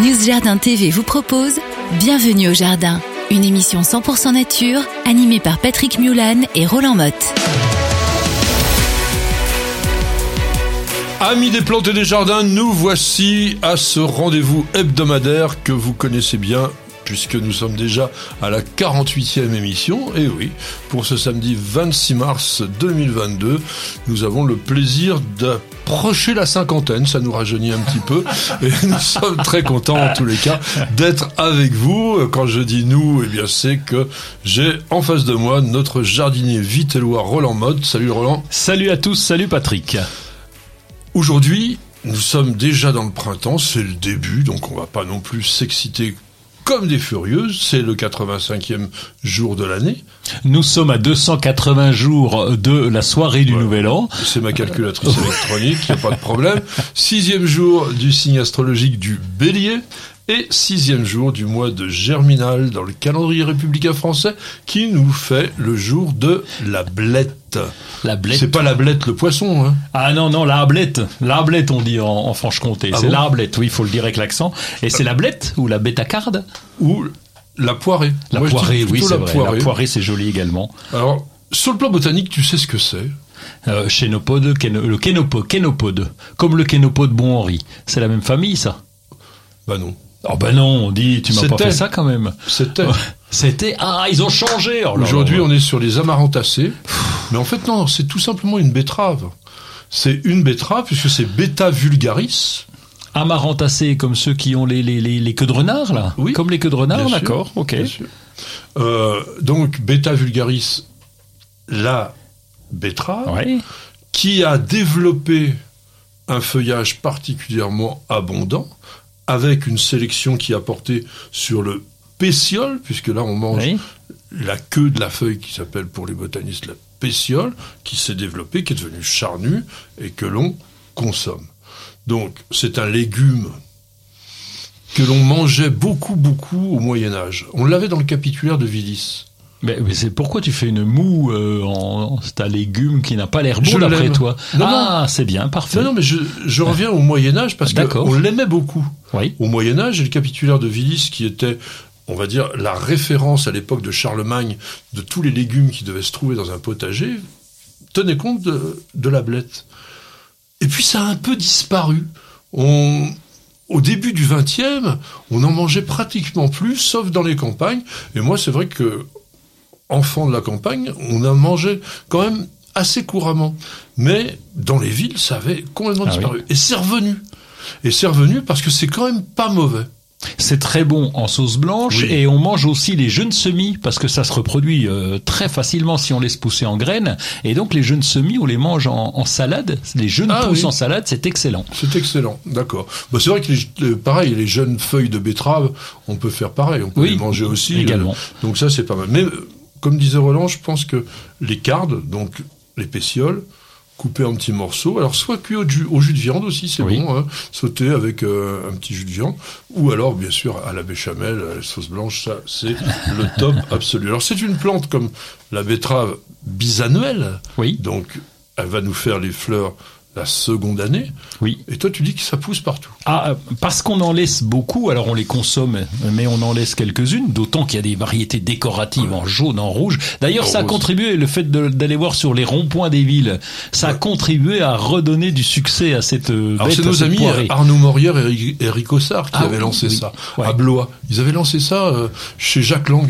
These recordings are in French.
News Jardin TV vous propose Bienvenue au Jardin, une émission 100% nature animée par Patrick Mulan et Roland Motte. Amis des plantes et des jardins, nous voici à ce rendez-vous hebdomadaire que vous connaissez bien puisque nous sommes déjà à la 48e émission. Et oui, pour ce samedi 26 mars 2022, nous avons le plaisir d'approcher la cinquantaine, ça nous rajeunit un petit peu, et nous sommes très contents en tous les cas d'être avec vous. Quand je dis nous, eh bien c'est que j'ai en face de moi notre jardinier vitellois Roland Mode. Salut Roland. Salut à tous, salut Patrick. Aujourd'hui, nous sommes déjà dans le printemps, c'est le début, donc on va pas non plus s'exciter comme des furieuses. C'est le 85e jour de l'année. Nous sommes à 280 jours de la soirée du Nouvel An. C'est ma calculatrice électronique, il n'y a pas de problème. Sixième jour du signe astrologique du bélier et sixième jour du mois de Germinal dans le calendrier républicain français qui nous fait le jour de la blette. La blette. C'est pas la blette le poisson, hein Ah non, non, la blette. La blette, on dit en, Franche-Comté. Ah c'est bon la blette, oui, il faut le dire avec l'accent. Et c'est la blette ou la bétacarde Ou la poirée. La Moi, poirée, oui, c'est la vrai. poirée. La poirée, c'est joli également. Alors, sur le plan botanique, tu sais ce que c'est? Euh, chénopode, kéno- le kénopo, kénopode. Comme le kénopode bon Henri. C'est la même famille, ça? Bah non. Oh ben non, on dit, tu m'as pas fait ça quand même. C'était. C'était, ah, ils ont changé. oh. Aujourd'hui, on est sur les amarantacées. Mais en fait, non, c'est tout simplement une betterave. C'est une betterave, puisque c'est Beta vulgaris. Amarantacés comme ceux qui ont les, les, les, les queues de renard, là Oui. Comme les queues de renard, d'accord, ok. bien sûr. Euh, donc, Beta vulgaris, la betterave, Ouais. qui a développé un feuillage particulièrement abondant, avec une sélection qui a porté sur le pétiole, puisque là, on mange Oui. la queue de la feuille qui s'appelle pour les botanistes la pétiole, qui s'est développée, qui est devenue charnue et que l'on consomme. Donc c'est un légume que l'on mangeait beaucoup, beaucoup au Moyen Âge. On l'avait dans le capitulaire de Villis. Mais, mais c'est pourquoi tu fais une moue euh, en c'est un légume qui n'a pas l'air bon d'après toi Non, Ah, c'est bien, parfait. Non, non, mais je, je reviens au Moyen Âge parce qu'on l'aimait beaucoup. Oui. Au Moyen Âge, et le capitulaire de Villis qui était, on va dire, la référence à l'époque de Charlemagne de tous les légumes qui devaient se trouver dans un potager, tenait compte de, de la blette. Et puis ça a un peu disparu. On, au début du XXe, on n'en mangeait pratiquement plus, sauf dans les campagnes. Et moi, c'est vrai que, enfant de la campagne, on en mangeait quand même assez couramment. Mais dans les villes, ça avait complètement Ah disparu. Et c'est revenu. Et c'est revenu parce que c'est quand même pas mauvais. C'est très bon en sauce blanche Oui. et on mange aussi les jeunes semis parce que ça se reproduit euh, très facilement si on laisse pousser en graines. Et donc les jeunes semis, on les mange en, en salade. Les jeunes Ah pousses oui. en salade, c'est excellent. C'est excellent, d'accord. Bah, c'est vrai que les, les- pareil, les jeunes feuilles de betterave, on peut faire pareil, on peut Oui, les manger aussi. également. euh, donc ça, c'est pas mal. Mais euh, comme disait Roland, je pense que les cardes, donc les pétioles, coupées en petits morceaux, alors soit cuits au jus, au jus de viande aussi, c'est Oui. bon, hein, sauté avec euh, un petit jus de viande, ou alors bien sûr à la béchamel, à la sauce blanche, ça c'est le top absolu. Alors c'est une plante comme la betterave bisannuelle, Oui, donc elle va nous faire les fleurs la seconde année. oui. Et toi, tu dis que ça pousse partout. Ah, euh, parce qu'on en laisse beaucoup, alors on les consomme, mais on en laisse quelques-unes, d'autant qu'il y a des variétés décoratives en jaune, en rouge. D'ailleurs, ça a contribué, le fait d'aller voir sur les ronds-points des villes, ça a contribué à redonner du succès à cette euh, Alors, c'est nos amis poirée. Arnaud Morière et Eric- Ossard qui Ah avaient lancé oui. ça Ouais. à Blois. Ils avaient lancé ça euh, chez Jacques Lang,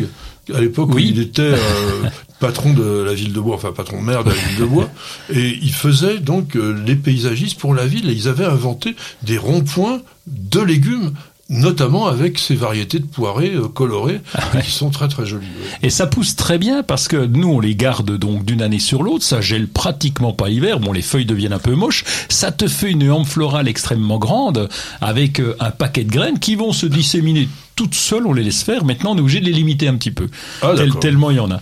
à l'époque Oui. où il était euh, patron de la ville de Bois, enfin patron maire de la ville de Bois. Et il faisait donc euh, les paysagistes pour la ville et ils avaient inventé des ronds-points de légumes notamment avec ces variétés de poirées euh, colorées Ah qui sont très très jolies. Et ça pousse très bien parce que nous on les garde donc d'une année sur l'autre, ça gèle pratiquement pas l'hiver, bon les feuilles deviennent un peu moches, ça te fait une hampe florale extrêmement grande avec euh, un paquet de graines qui vont se disséminer toutes seules, on les laisse faire, maintenant on est obligé de les limiter un petit peu, Ah, Tel- tellement il y en a.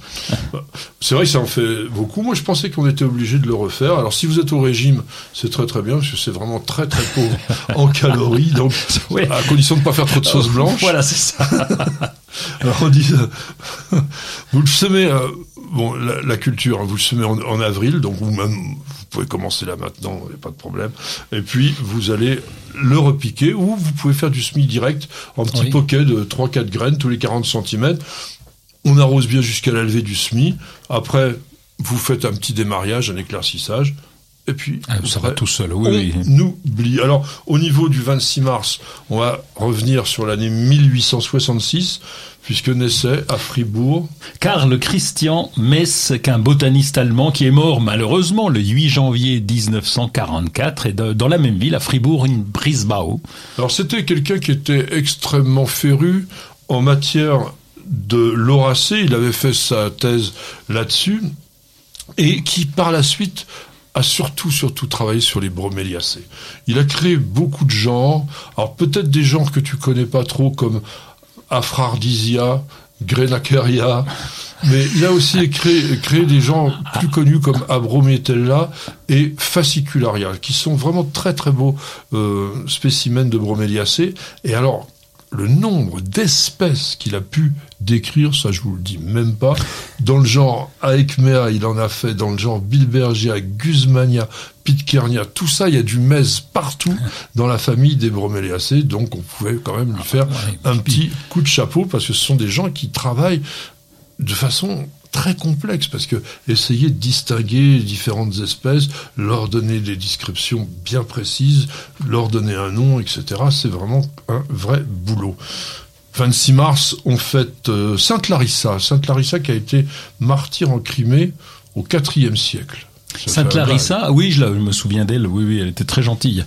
C'est vrai que ça en fait beaucoup. Moi, je pensais qu'on était obligé de le refaire. Alors, si vous êtes au régime, c'est très très bien parce que c'est vraiment très très pauvre en calories. Donc, Ouais. à condition de ne pas faire trop de sauce blanche. Voilà, c'est ça. Alors, on dit, euh, vous le semez, euh, bon, la, la culture, hein, vous le semez en, en avril, donc vous même, pouvez commencer là maintenant, il n'y a pas de problème. Et puis, vous allez le repiquer ou vous pouvez faire du semis direct en petit Oui. poquet de 3-4 graines tous les 40 cm. On arrose bien jusqu'à la levée du semis. Après, vous faites un petit démarrage, un éclaircissage. Et puis, Ah, ça va tout seul, oui, oui. on oublie. Alors, au niveau du 26 mars, on va revenir sur l'année 1866, puisque naissait à Fribourg Karl Christian Mess, qu'un botaniste allemand qui est mort malheureusement le 8 janvier 1944 et de- dans la même ville, à Fribourg, in Brisbao. Alors c'était quelqu'un qui était extrêmement féru en matière de l'oracée, il avait fait sa thèse là-dessus, et qui par la suite a surtout, surtout travaillé sur les broméliacées. Il a créé beaucoup de genres, alors peut-être des genres que tu connais pas trop comme Aphrardisia, Grenacheria, mais il a aussi créé, des genres plus connus comme Abrometella et Fascicularia, qui sont vraiment très très beaux euh, spécimens de broméliacées. Et alors, le nombre d'espèces qu'il a pu décrire, ça je vous le dis même pas. Dans le genre Aechmea, il en a fait, dans le genre Bilbergia, Guzmania, Pitcairnia, tout ça, il y a du mez partout dans la famille des broméliacées, donc on pouvait quand même lui faire ouais. un petit coup de chapeau, parce que ce sont des gens qui travaillent de façon très complexe parce que essayer de distinguer différentes espèces, leur donner des descriptions bien précises, leur donner un nom, etc., c'est vraiment un vrai boulot. 26 mars, on fête euh, Sainte Larissa. Sainte Larissa qui a été martyre en Crimée au IVe siècle. Ça Sainte fait un Larissa, oui, je, la- je me souviens d'elle, oui, oui, elle était très gentille.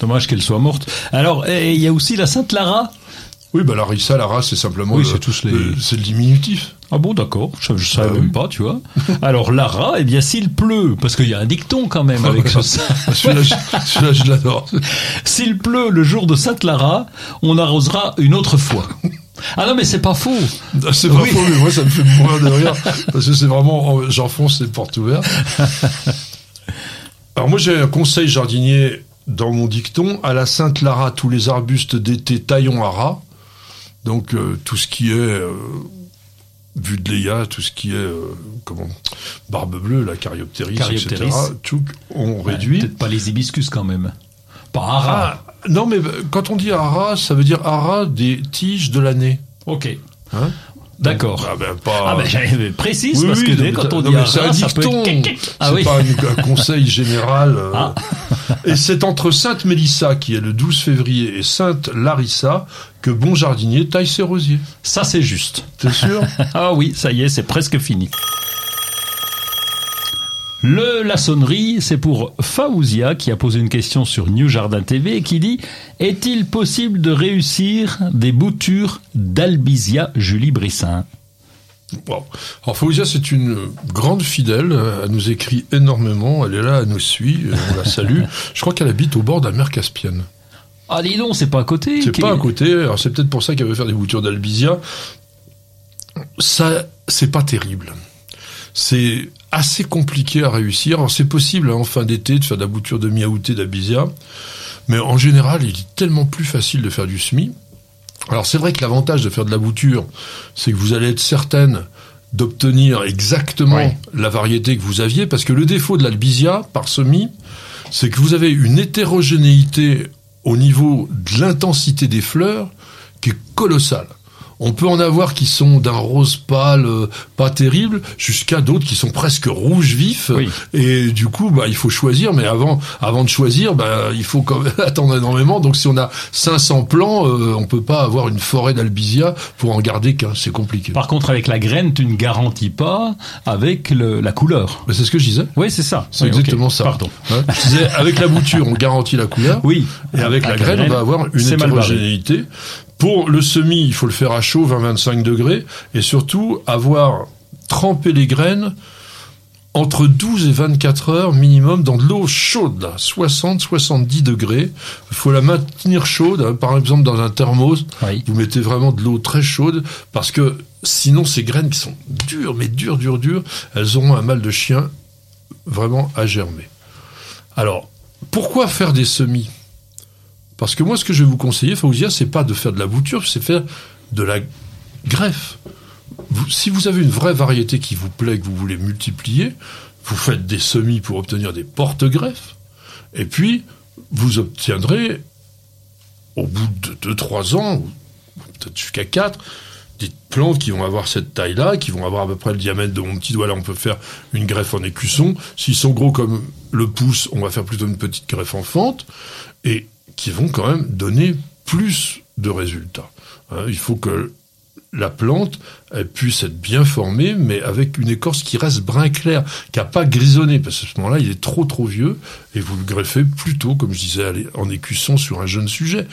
Dommage qu'elle soit morte. Alors, il y a aussi la Sainte Lara. Oui, bah Larissa, Lara, c'est simplement Oui, c'est tous les- le- c'est le diminutif. Ah bon, d'accord, je, je savais Ah même oui. pas, tu vois. Alors, Lara, eh bien, s'il pleut, parce qu'il y a un dicton quand même avec ce... Celui-là, je- celui-là, je l'adore. S'il pleut le jour de Sainte Lara, on arrosera une autre fois. Ah non, mais c'est pas faux. C'est pas Oui. faux, mais moi ça me fait mourir de rire parce que c'est vraiment j'enfonce les portes ouvertes. Alors moi j'ai un conseil jardinier dans mon dicton à la Sainte Lara tous les arbustes d'été taillons à ras. Donc euh, tout ce qui est euh, Budleia, tout ce qui est euh, comment barbe bleue, la Caryoptéris, etc. Tout on Ouais, réduit. Peut-être pas les hibiscus quand même. Pas Ara. Ah, non mais quand on dit ara, ça veut dire ara des tiges de l'année. Ok. Hein? D'accord. Ah ben pas. Ah ben j'avais précise Oui, parce que non, dès, quand on non, dit mais c'est Ara, un ça peut dicton. être... Ah c'est oui. pas un, un conseil général. euh. Ah. Et c'est entre Sainte Mélissa, qui est le 12 février, et Sainte Larissa, que bon jardinier taille ses rosiers. Ça c'est juste. T'es sûr? Ah oui, ça y est, c'est presque fini. Le la sonnerie, c'est pour Faouzia qui a posé une question sur New Jardin TV et qui dit Est-il possible de réussir des boutures d'Albizia Julie Brissin? Alors Faouzia, c'est une grande fidèle. Elle nous écrit énormément. Elle est là, elle nous suit. euh, On la salue. Je crois qu'elle habite au bord de la mer Caspienne. Ah dis donc, c'est pas à côté C'est pas à côté. Alors c'est peut-être pour ça qu'elle veut faire des boutures d'albizia. Ça, c'est pas terrible. C'est assez compliqué à réussir. Alors c'est possible hein, en fin d'été de faire de la bouture de miaouté d'albizia, mais en général, il est tellement plus facile de faire du semis. Alors c'est vrai que l'avantage de faire de la bouture, c'est que vous allez être certaine d'obtenir exactement la variété que vous aviez, parce que le défaut de l'albizia par semis, c'est que vous avez une hétérogénéité au niveau de l'intensité des fleurs qui est colossale. On peut en avoir qui sont d'un rose pâle, euh, pas terrible, jusqu'à d'autres qui sont presque rouge vif. Oui. Et du coup, bah, il faut choisir. Mais avant, avant de choisir, bah, il faut quand même attendre énormément. Donc, si on a 500 plants, euh, on peut pas avoir une forêt d'albizia pour en garder qu'un. C'est compliqué. Par contre, avec la graine, tu ne garantis pas avec le- la couleur. Bah, c'est ce que je disais. Oui, c'est ça. C'est Oui, exactement ça. Pardon. Hein, je disais, avec la bouture, on garantit la couleur. Oui. Et avec la graine, on va avoir une hétérogénéité. Pour le semis, il faut le faire à chaud, 20-25 degrés, et surtout avoir trempé les graines entre 12 et 24 heures minimum dans de l'eau chaude, là, 60-70 degrés. Il faut la maintenir chaude, hein, par exemple dans un thermos. Oui. Vous mettez vraiment de l'eau très chaude, parce que sinon ces graines qui sont dures, mais dures, dures, dures, elles auront un mal de chien vraiment à germer. Alors, pourquoi faire des semis? Parce que moi, ce que je vais vous conseiller, Faouzia, c'est pas de faire de la bouture, c'est faire de la greffe. Si vous avez une vraie variété qui vous plaît, que vous voulez multiplier, vous faites des semis pour obtenir des porte-greffes, et puis vous obtiendrez, au bout de 2-3 ans, peut-être jusqu'à 4, des plantes qui vont avoir cette taille-là, qui vont avoir à peu près le diamètre de mon petit doigt. Là, on peut faire une greffe en écusson. S'ils sont gros comme le pouce, on va faire plutôt une petite greffe en fente, et qui vont quand même donner plus de résultats. Hein, il faut que la plante elle puisse être bien formée, mais avec une écorce qui reste brun clair, qui n'a pas grisonné, parce qu'à ce moment-là, il est trop trop vieux, et vous le greffez plutôt, comme je disais, en écusson sur un jeune sujet.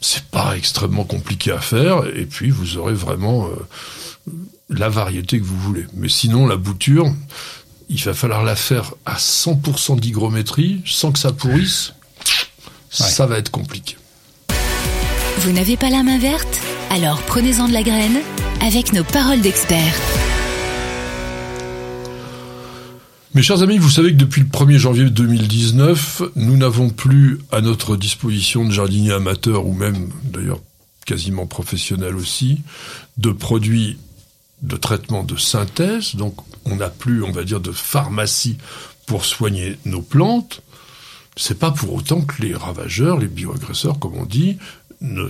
C'est pas extrêmement compliqué à faire, et puis vous aurez vraiment euh, la variété que vous voulez. Mais sinon, la bouture, il va falloir la faire à 100% d'hygrométrie, sans que ça pourrisse. Ça va être compliqué. Vous n'avez pas la main verte? Alors prenez-en de la graine avec nos paroles d'experts. Mes chers amis, vous savez que depuis le 1er janvier 2019, nous n'avons plus à notre disposition de jardiniers amateurs ou même d'ailleurs quasiment professionnels aussi, de produits de traitement de synthèse. Donc on n'a plus, on va dire, de pharmacie pour soigner nos plantes. C'est pas pour autant que les ravageurs, les bioagresseurs, comme on dit, ne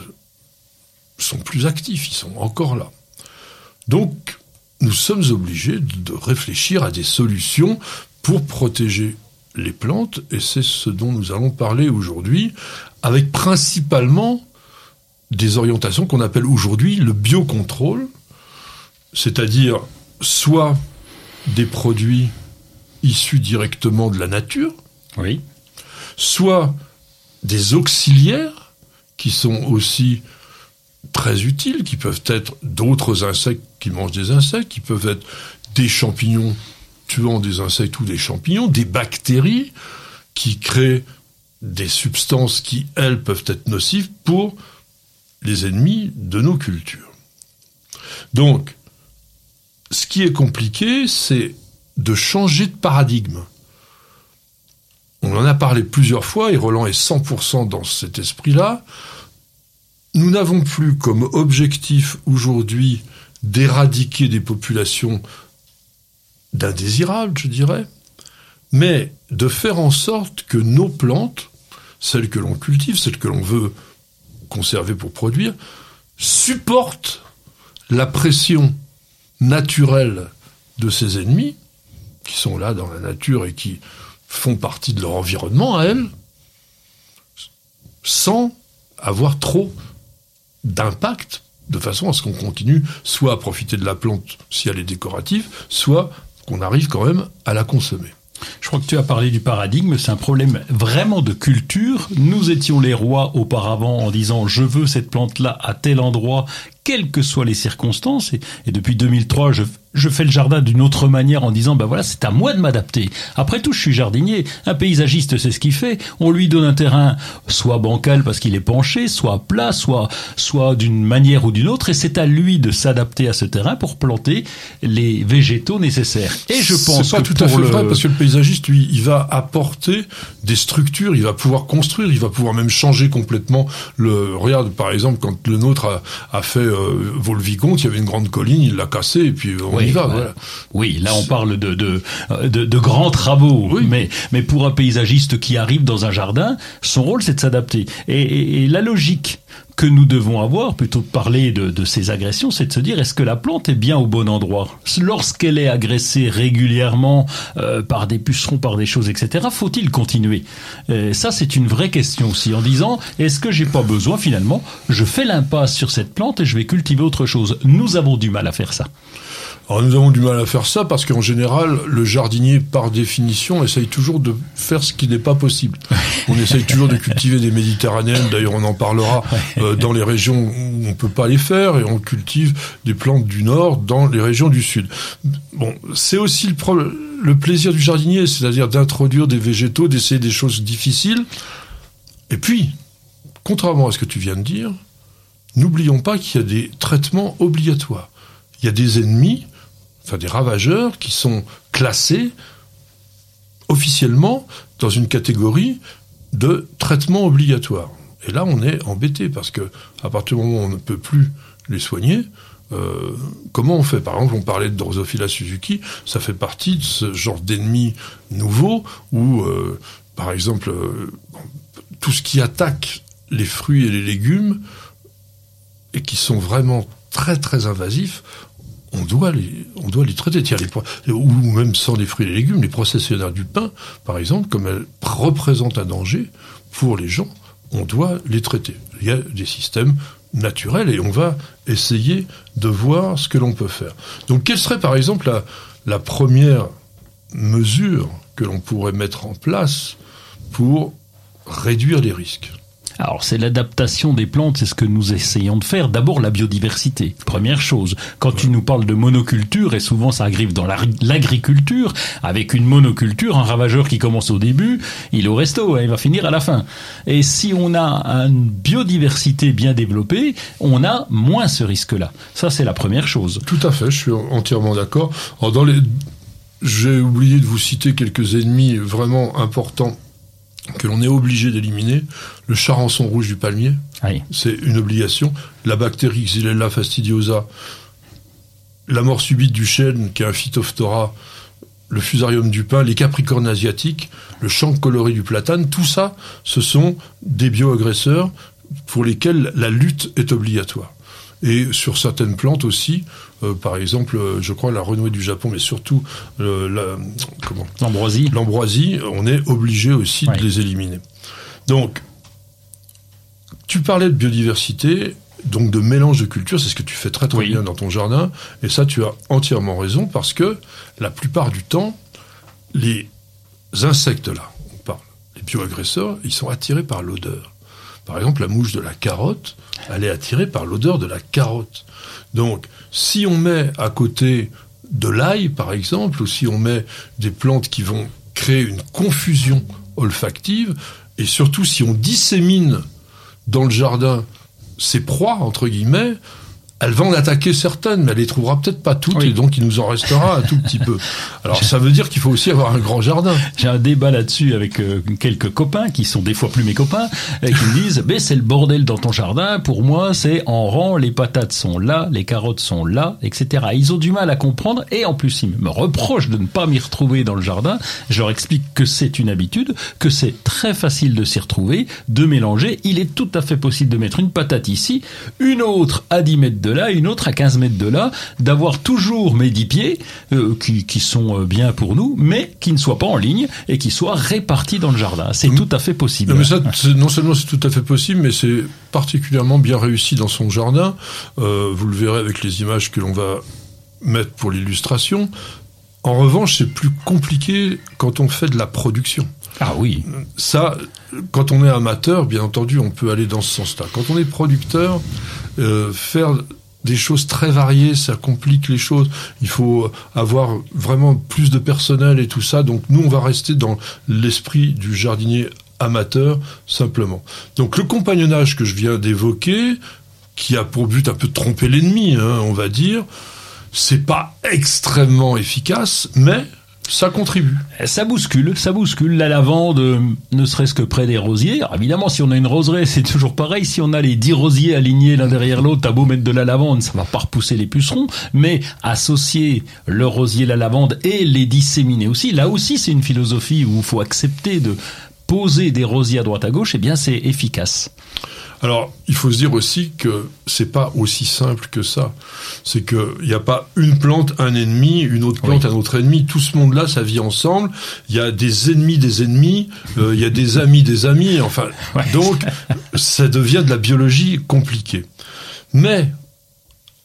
sont plus actifs, ils sont encore là. Donc, nous sommes obligés de réfléchir à des solutions pour protéger les plantes, et c'est ce dont nous allons parler aujourd'hui, avec principalement des orientations qu'on appelle aujourd'hui le biocontrôle, c'est-à-dire soit des produits issus directement de la nature, oui. Soit des auxiliaires qui sont aussi très utiles, qui peuvent être d'autres insectes qui mangent des insectes, qui peuvent être des champignons tuant des insectes ou des champignons, des bactéries qui créent des substances qui, elles, peuvent être nocives pour les ennemis de nos cultures. Donc, ce qui est compliqué, c'est de changer de paradigme. On en a parlé plusieurs fois, et Roland est 100% dans cet esprit-là. Nous n'avons plus comme objectif aujourd'hui d'éradiquer des populations d'indésirables, je dirais, mais de faire en sorte que nos plantes, celles que l'on cultive, celles que l'on veut conserver pour produire, supportent la pression naturelle de ces ennemis, qui sont là dans la nature et qui font partie de leur environnement à elles, sans avoir trop d'impact de façon à ce qu'on continue soit à profiter de la plante si elle est décorative, soit qu'on arrive quand même à la consommer. Je crois que tu as parlé du paradigme, c'est un problème vraiment de culture. Nous étions les rois auparavant en disant je veux cette plante-là à tel endroit, quelles que soient les circonstances. Et, depuis 2003, je, je fais le jardin d'une autre manière en disant ben voilà c'est à moi de m'adapter. Après tout je suis jardinier, un paysagiste c'est ce qu'il fait. On lui donne un terrain soit bancal parce qu'il est penché, soit plat, soit soit d'une manière ou d'une autre et c'est à lui de s'adapter à ce terrain pour planter les végétaux nécessaires. Et je pense c'est pas tout à fait vrai parce que le paysagiste lui il va apporter des structures, il va pouvoir construire, il va pouvoir même changer complètement le regarde par exemple quand le nôtre a, a fait euh, Volvicomte, il y avait une grande colline, il l'a cassée et puis on oui, là on parle de, de, de, grands travaux, mais, mais pour un paysagiste qui arrive dans un jardin, son rôle c'est de s'adapter. Et, la logique que nous devons avoir, plutôt que de parler de, de ces agressions, c'est de se dire est-ce que la plante est bien au bon endroit? Lorsqu'elle est agressée régulièrement euh, par des pucerons, par des choses, etc., faut-il continuer? Euh, Ça, c'est une vraie question aussi, en disant est-ce que j'ai pas besoin finalement Je fais l'impasse sur cette plante et je vais cultiver autre chose? Nous avons du mal à faire ça. Alors nous avons du mal à faire ça parce qu'en général, le jardinier, par définition, essaye toujours de faire ce qui n'est pas possible. On essaye toujours de cultiver des méditerranéennes, d'ailleurs on en parlera, euh, dans les régions où on peut pas les faire, et on cultive des plantes du nord dans les régions du sud. Bon, c'est aussi le, le plaisir du jardinier, c'est-à-dire d'introduire des végétaux, d'essayer des choses difficiles. Et puis, contrairement à ce que tu viens de dire, n'oublions pas qu'il y a des traitements obligatoires. Il y a des ennemis enfin des ravageurs qui sont classés officiellement dans une catégorie de traitement obligatoire. Et là, on est embêté parce que à partir du moment où on ne peut plus les soigner, euh, comment on fait? Par exemple, on parlait de Drosophila Suzuki, ça fait partie de ce genre d'ennemis nouveaux où, euh, par exemple, euh, tout ce qui attaque les fruits et les légumes et qui sont vraiment très très invasifs, on doit les, on doit les traiter. Tiens, les, ou même sans les fruits et les légumes, les processionnaires du pain, par exemple, comme elles représentent un danger pour les gens, on doit les traiter. Il y a des systèmes naturels et on va essayer de voir ce que l'on peut faire. Donc, quelle serait par exemple la, la première mesure que l'on pourrait mettre en place pour réduire les risques? Alors c'est l'adaptation des plantes, c'est ce que nous essayons de faire. D'abord la biodiversité, première chose. Quand tu nous parles de monoculture, et souvent ça arrive dans l'agriculture, avec une monoculture, un ravageur qui commence au début, il est au resto, hein, il va finir à la fin. Et si on a une biodiversité bien développée, on a moins ce risque-là. Ça c'est la première chose. Tout à fait, je suis entièrement d'accord. Dans les... J'ai oublié de vous citer quelques ennemis vraiment importants que l'on est obligé d'éliminer, le charançon rouge du palmier, c'est une obligation, la bactérie Xylella fastidiosa, la mort subite du chêne, qui est un phytophthora, le fusarium du pin, les capricornes asiatiques, le champ coloré du platane, tout ça, ce sont des bioagresseurs pour lesquels la lutte est obligatoire. Et sur certaines plantes aussi. Euh, par exemple, euh, je crois la renouée du Japon, mais surtout euh, l'ambroisie. L'ambroisie, on est obligé aussi de les éliminer. Donc, tu parlais de biodiversité, donc de mélange de cultures, c'est ce que tu fais très très bien dans ton jardin, et ça tu as entièrement raison parce que la plupart du temps, les insectes là, on parle, les bioagresseurs, ils sont attirés par l'odeur. Par exemple, la mouche de la carotte, elle est attirée par l'odeur de la carotte. Donc, si on met à côté de l'ail, par exemple, ou si on met des plantes qui vont créer une confusion olfactive, et surtout si on dissémine dans le jardin ces proies, entre guillemets, elle va en attaquer certaines, mais elle les trouvera peut-être pas toutes, et donc il nous en restera un tout petit peu. Alors ça veut dire qu'il faut aussi avoir un grand jardin. J'ai un débat là-dessus avec euh, quelques copains qui sont des fois plus mes copains, et qui me disent, mais c'est le bordel dans ton jardin. Pour moi, c'est en rang, les patates sont là, les carottes sont là, etc. Ils ont du mal à comprendre, et en plus ils me reprochent de ne pas m'y retrouver dans le jardin. Je leur explique que c'est une habitude, que c'est très facile de s'y retrouver, de mélanger. Il est tout à fait possible de mettre une patate ici, une autre à 10 mètres de là, une autre à 15 mètres de là, d'avoir toujours mes 10 pieds, euh, qui, qui, sont euh, bien pour nous, mais qui ne soient pas en ligne et qui soient répartis dans le jardin. C'est mmh. tout à fait possible. mais ça, non seulement c'est tout à fait possible, mais c'est particulièrement bien réussi dans son jardin. Euh, vous le verrez avec les images que l'on va mettre pour l'illustration. En revanche, c'est plus compliqué quand on fait de la production. Ah oui. Ça, quand on est amateur, bien entendu, on peut aller dans ce sens-là. Quand on est producteur, euh, faire des choses très variées, ça complique les choses. Il faut avoir vraiment plus de personnel et tout ça. Donc nous, on va rester dans l'esprit du jardinier amateur simplement. Donc le compagnonnage que je viens d'évoquer, qui a pour but un peu de tromper l'ennemi, hein, on va dire, c'est pas extrêmement efficace, mais ça contribue. Ça bouscule, ça bouscule. La lavande, euh, ne serait-ce que près des rosiers. évidemment, si on a une roseraie, c'est toujours pareil. Si on a les dix rosiers alignés l'un derrière l'autre, t'as beau mettre de la lavande, ça va pas repousser les pucerons. Mais associer le rosier, la lavande et les disséminer aussi, là aussi, c'est une philosophie où il faut accepter de poser des rosiers à droite à gauche. Eh bien, c'est efficace. Alors, il faut se dire aussi que c'est pas aussi simple que ça. C'est qu'il n'y a pas une plante, un ennemi, une autre plante, un autre ennemi. Tout ce monde-là, ça vit ensemble. Il y a des ennemis des ennemis, euh, il y a des amis des amis. Enfin, donc, ça devient de la biologie compliquée. Mais,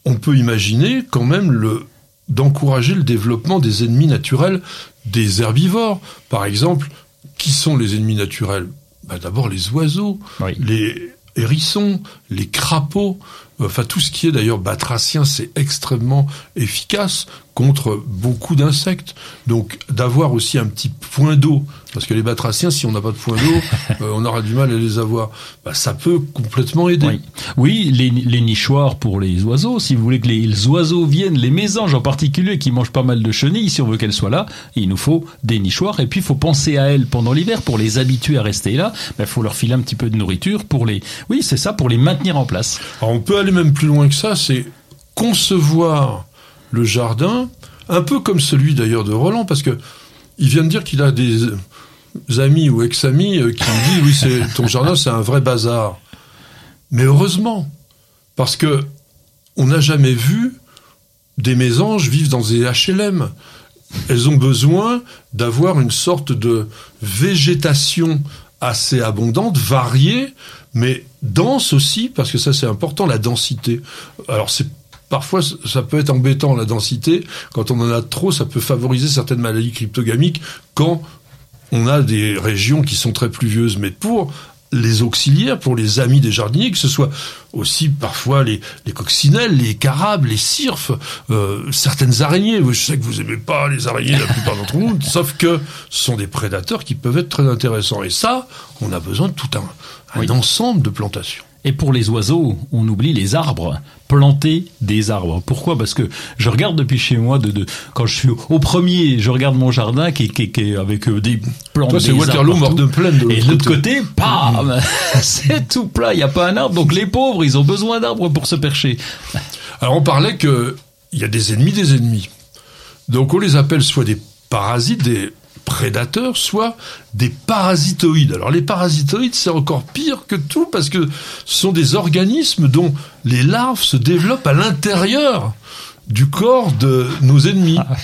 on peut imaginer quand même le d'encourager le développement des ennemis naturels des herbivores. Par exemple, qui sont les ennemis naturels? Bah, D'abord les oiseaux, les, hérissons, les crapauds, enfin tout ce qui est d'ailleurs batracien, c'est extrêmement efficace contre beaucoup d'insectes. Donc d'avoir aussi un petit point d'eau, parce que les batraciens, si on n'a pas de point d'eau, euh, on aura du mal à les avoir. Bah, ça peut complètement aider. Oui, les, nichoirs pour les oiseaux, si vous voulez que les, oiseaux viennent, les mésanges en particulier, qui mangent pas mal de chenilles, si on veut qu'elles soient là, il nous faut des nichoirs. Et puis il faut penser à elles pendant l'hiver pour les habituer à rester là. Il bah, faut leur filer un petit peu de nourriture pour les. Oui, c'est ça, pour les maintenir en place. Alors on peut aller même plus loin que ça. C'est concevoir le jardin, un peu comme celui d'ailleurs de Roland, parce que il vient de dire qu'il a des amis ou ex-amis euh, qui me disent oui, c'est ton jardin, c'est un vrai bazar. Mais heureusement, parce que on n'a jamais vu des mésanges vivre dans des HLM. Elles ont besoin d'avoir une sorte de végétation assez abondante, variée, mais dense aussi, parce que ça c'est important, la densité. Alors c'est Parfois, ça peut être embêtant la densité. Quand on en a trop, ça peut favoriser certaines maladies cryptogamiques quand on a des régions qui sont très pluvieuses. Mais pour les auxiliaires, pour les amis des jardiniers, que ce soit aussi parfois les, les coccinelles, les carabes, les cirfes, euh, certaines araignées. Je sais que vous aimez pas les araignées, la plupart d'entre vous, sauf que ce sont des prédateurs qui peuvent être très intéressants. Et ça, on a besoin de tout un, un ensemble de plantations. Et pour les oiseaux, on oublie les arbres. Planter des arbres. Pourquoi? Parce que je regarde depuis chez moi, de, de, quand je suis au premier, je regarde mon jardin qui, qui, qui est avec euh, des plantes. Toi, c'est Waterloo mort de plaine. Et de l'autre côté, pam C'est tout plat, il n'y a pas un arbre. Donc les pauvres, ils ont besoin d'arbres pour se percher. Alors on parlait que il y a des ennemis des ennemis. Donc on les appelle soit des parasites, des prédateurs, soit des parasitoïdes. Alors les parasitoïdes, c'est encore pire que tout parce que ce sont des organismes dont les larves se développent à l'intérieur du corps de nos ennemis. Ah,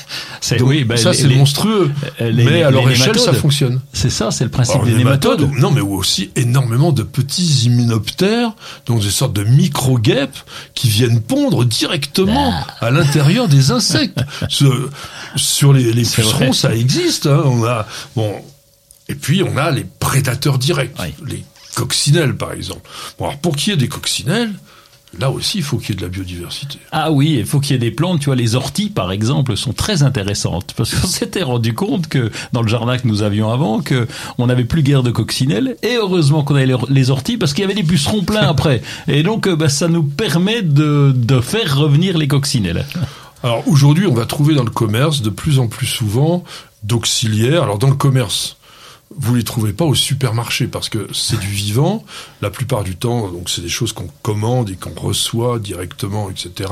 c'est, oui, ben, ça c'est monstrueux. Les, mais à leur échelle, ça fonctionne. C'est ça, c'est le principe Alors, des nématodes. Non, mais aussi énormément de petits immunoptères, donc des sortes de micro-guêpes qui viennent pondre directement ah. à l'intérieur des insectes. Ce, sur les, les pucerons, ça existe. Hein. On a bon, et puis on a les prédateurs directs, oui. les coccinelles par exemple. Bon, alors pour qu'il y ait des coccinelles, Là aussi, il faut qu'il y ait de la biodiversité. Ah oui, il faut qu'il y ait des plantes. Tu vois, les orties, par exemple, sont très intéressantes parce qu'on s'était rendu compte que dans le jardin que nous avions avant, que on n'avait plus guère de coccinelles. Et heureusement qu'on avait les orties parce qu'il y avait des pucerons pleins après. Et donc, bah, ça nous permet de, de faire revenir les coccinelles. Alors aujourd'hui, on va trouver dans le commerce de plus en plus souvent d'auxiliaires. Alors dans le commerce, vous les trouvez pas au supermarché parce que c'est du vivant. La plupart du temps, donc c'est des choses qu'on commande et qu'on reçoit directement, etc.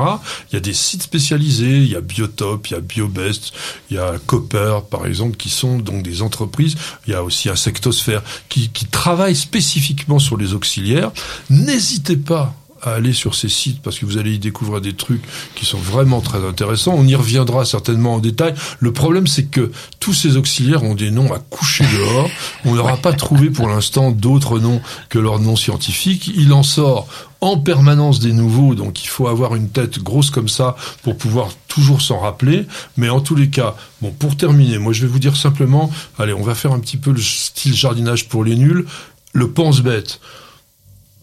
Il y a des sites spécialisés, il y a Biotop, il y a Biobest, il y a Copper, par exemple, qui sont donc des entreprises. Il y a aussi Insectosphère qui, qui travaillent spécifiquement sur les auxiliaires. N'hésitez pas à aller sur ces sites parce que vous allez y découvrir des trucs qui sont vraiment très intéressants. On y reviendra certainement en détail. Le problème, c'est que tous ces auxiliaires ont des noms à coucher dehors. On n'aura pas trouvé pour l'instant d'autres noms que leurs noms scientifiques. Il en sort en permanence des nouveaux, donc il faut avoir une tête grosse comme ça pour pouvoir toujours s'en rappeler. Mais en tous les cas, bon, pour terminer, moi je vais vous dire simplement, allez, on va faire un petit peu le style jardinage pour les nuls. Le pense-bête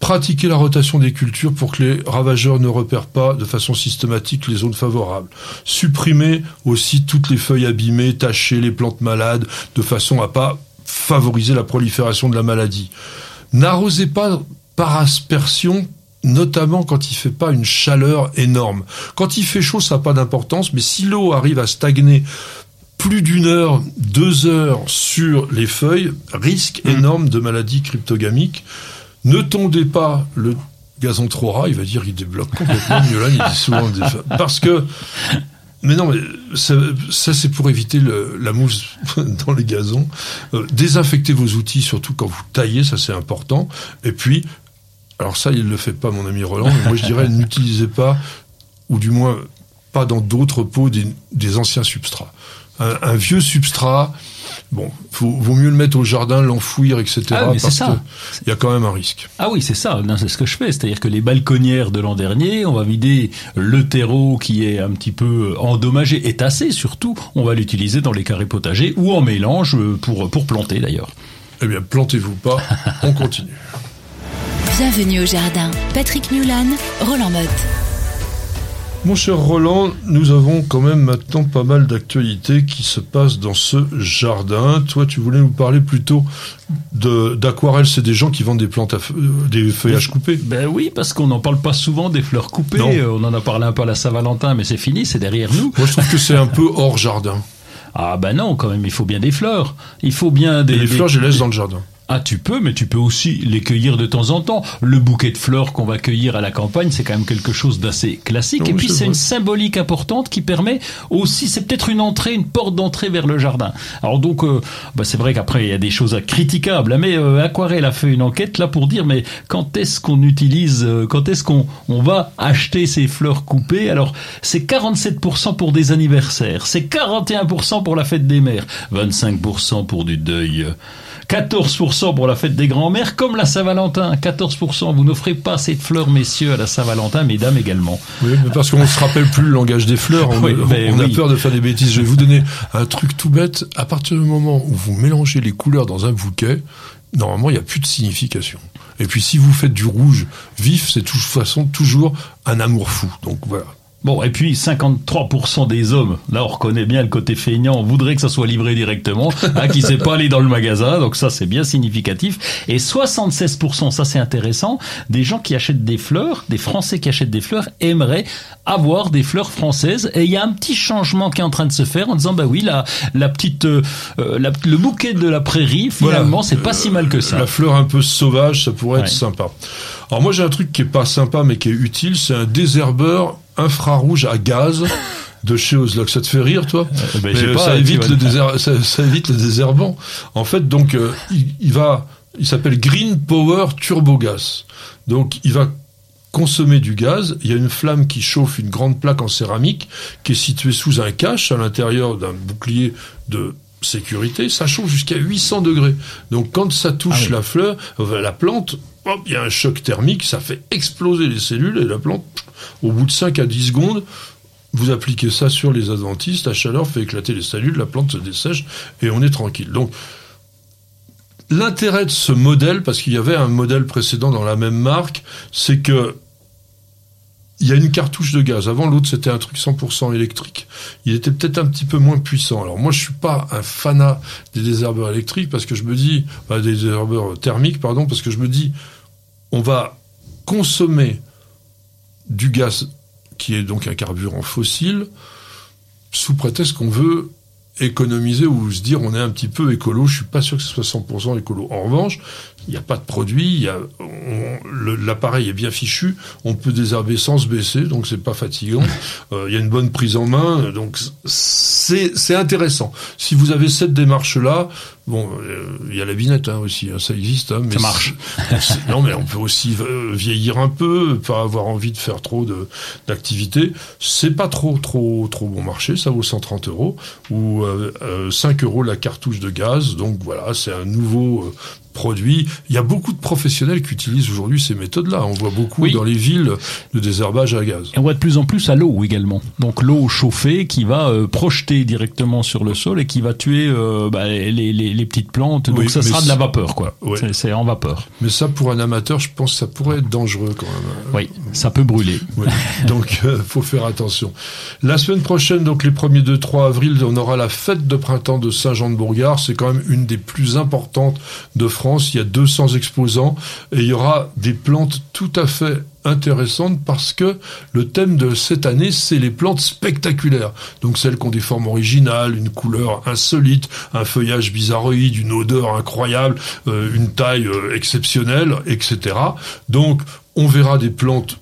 pratiquer la rotation des cultures pour que les ravageurs ne repèrent pas de façon systématique les zones favorables. Supprimer aussi toutes les feuilles abîmées, tacher les plantes malades, de façon à pas favoriser la prolifération de la maladie. N'arrosez pas par aspersion notamment quand il fait pas une chaleur énorme. Quand il fait chaud, ça n'a pas d'importance, mais si l'eau arrive à stagner plus d'une heure, deux heures sur les feuilles, risque mmh. énorme de maladie cryptogamique. Ne tondez pas le gazon trop ras, il va dire qu'il débloque complètement. Miolan, il dit souvent des... parce que mais non, mais ça, ça c'est pour éviter le, la mousse dans les gazons. Euh, désinfectez vos outils, surtout quand vous taillez, ça c'est important. Et puis, alors ça, il le fait pas, mon ami Roland. Mais moi, je dirais, n'utilisez pas, ou du moins pas dans d'autres pots, des, des anciens substrats. Un, un, vieux substrat, Bon, faut, vaut mieux le mettre au jardin, l'enfouir, etc. Ah, mais parce ça. Il y a quand même un risque. Ah oui, c'est ça. C'est ce que je fais. C'est-à-dire que les balconnières de l'an dernier, on va vider le terreau qui est un petit peu endommagé et tassé surtout. On va l'utiliser dans les carrés potagers ou en mélange pour, pour planter d'ailleurs. Eh bien, plantez-vous pas. on continue. Bienvenue au jardin. Patrick Mulan, Roland Motte. Mon cher Roland, nous avons quand même maintenant pas mal d'actualités qui se passent dans ce jardin. Toi, tu voulais nous parler plutôt d'aquarelle. C'est des gens qui vendent des plantes, à des feuillages coupés. Ben oui, parce qu'on n'en parle pas souvent des fleurs coupées. Non. On en a parlé un peu à la Saint-Valentin, mais c'est fini, c'est derrière nous. Moi, je trouve que c'est un peu hors jardin. Ah ben non, quand même, il faut bien des fleurs. Il faut bien des. Et les fleurs, je les laisse dans le jardin. Ah, tu peux, mais tu peux aussi les cueillir de temps en temps. Le bouquet de fleurs qu'on va cueillir à la campagne, c'est quand même quelque chose d'assez classique. Non, et puis c'est une symbolique importante qui permet aussi, c'est peut-être une entrée, une porte d'entrée vers le jardin. Alors donc, euh, bah c'est vrai qu'après il y a des choses à critiquables, mais euh, Aquarelle a fait une enquête là pour dire, mais quand est-ce qu'on utilise, euh, quand est-ce qu'on on va acheter ces fleurs coupées? Alors c'est 47% pour des anniversaires, c'est 41% pour la fête des mères, 25% pour du deuil. 14% pour la fête des grands-mères, comme la Saint-Valentin. 14%. Vous n'offrez pas assez de fleurs, messieurs, à la Saint-Valentin, mesdames également. Oui, mais parce qu'on ne se rappelle plus le langage des fleurs, on, Oui, mais on a oui. peur de faire des bêtises. Je vais vous donner un truc tout bête. À partir du moment où vous mélangez les couleurs dans un bouquet, normalement, il n'y a plus de signification. Et puis, si vous faites du rouge vif, c'est de toute façon toujours un amour fou. Donc voilà. Bon, et puis 53% des hommes, là on reconnaît bien le côté feignant, voudraient que ça soit livré directement, hein, qui sait pas aller dans le magasin, donc ça c'est bien significatif. Et 76%, ça c'est intéressant, des gens qui achètent des fleurs, des Français qui achètent des fleurs, aimeraient avoir des fleurs françaises. Et il y a un petit changement qui est en train de se faire en disant, bah oui, la, la petite, euh, euh, la- le bouquet de la prairie, finalement, Voilà. c'est pas si mal que ça. La fleur un peu sauvage, ça pourrait Ouais. être sympa. Alors moi j'ai un truc qui est pas sympa mais qui est utile, c'est un désherbeur infrarouge à gaz de chez Ozlock. Ça te fait rire toi Euh, ben, Mais, euh, pas, ça, évite le désher- ça, ça évite le désherbant. En fait donc euh, il, il va, il s'appelle Green Power Turbo Gas. Donc il va consommer du gaz, il y a une flamme qui chauffe une grande plaque en céramique qui est située sous un cache à l'intérieur d'un bouclier de sécurité, ça chauffe jusqu'à 800 degrés. Donc quand ça touche Ah oui. la fleur, euh, la plante, hop, il y a un choc thermique, ça fait exploser les cellules et la plante, au bout de 5 à 10 secondes, vous appliquez ça sur les adventistes, la chaleur fait éclater les cellules, la plante se dessèche et on est tranquille. Donc l'intérêt de ce modèle, parce qu'il y avait un modèle précédent dans la même marque, c'est que il y a une cartouche de gaz. Avant, l'autre, c'était un truc 100% électrique. Il était peut-être un petit peu moins puissant. Alors moi, je suis pas un fanat des désherbeurs électriques parce que je me dis, bah, des désherbeurs thermiques, pardon, parce que je me dis, on va consommer du gaz qui est donc un carburant fossile sous prétexte qu'on veut économiser ou se dire on est un petit peu écolo. Je suis pas sûr que ce soit 100% écolo. En revanche, il n'y a pas de produit, l'appareil est bien fichu, on peut désherber sans se baisser, donc c'est pas fatigant. Euh, il y a une bonne prise en main, donc c'est c'est intéressant. Si vous avez cette démarche-là, bon, euh, il y a la binette hein, aussi, hein, ça existe. hein, mais Ça marche. non, mais on peut aussi euh, vieillir un peu, pas avoir envie de faire trop de d'activités. C'est pas trop trop trop bon marché, ça vaut 130 euros ou euh, euh, 5 euros la cartouche de gaz. Donc voilà, c'est un nouveau euh, produit. Il y a beaucoup de professionnels qui utilisent aujourd'hui ces méthodes-là. On voit beaucoup Oui. dans les villes de désherbage à gaz. Et on voit de plus en plus à l'eau également. Donc l'eau chauffée qui va euh, projeter directement sur le sol et qui va tuer euh, bah, les, les, les petites plantes. Donc Oui, ça sera de la vapeur, quoi. Ouais. C'est- en vapeur. Mais ça, pour un amateur, je pense que ça pourrait être dangereux quand même. Oui, ça peut brûler. Oui. Donc, euh, faut faire attention. La semaine prochaine, donc les premiers 2-3 avril, on aura la fête de printemps de Saint-Jean-de-Bourgard. C'est quand même une des plus importantes de France. Il y a 200 exposants et il y aura des plantes tout à fait intéressantes parce que le thème de cette année, c'est les plantes spectaculaires. Donc celles qui ont des formes originales, une couleur insolite, un feuillage bizarroïde, une odeur incroyable, euh, une taille euh, exceptionnelle, etc. Donc on verra des plantes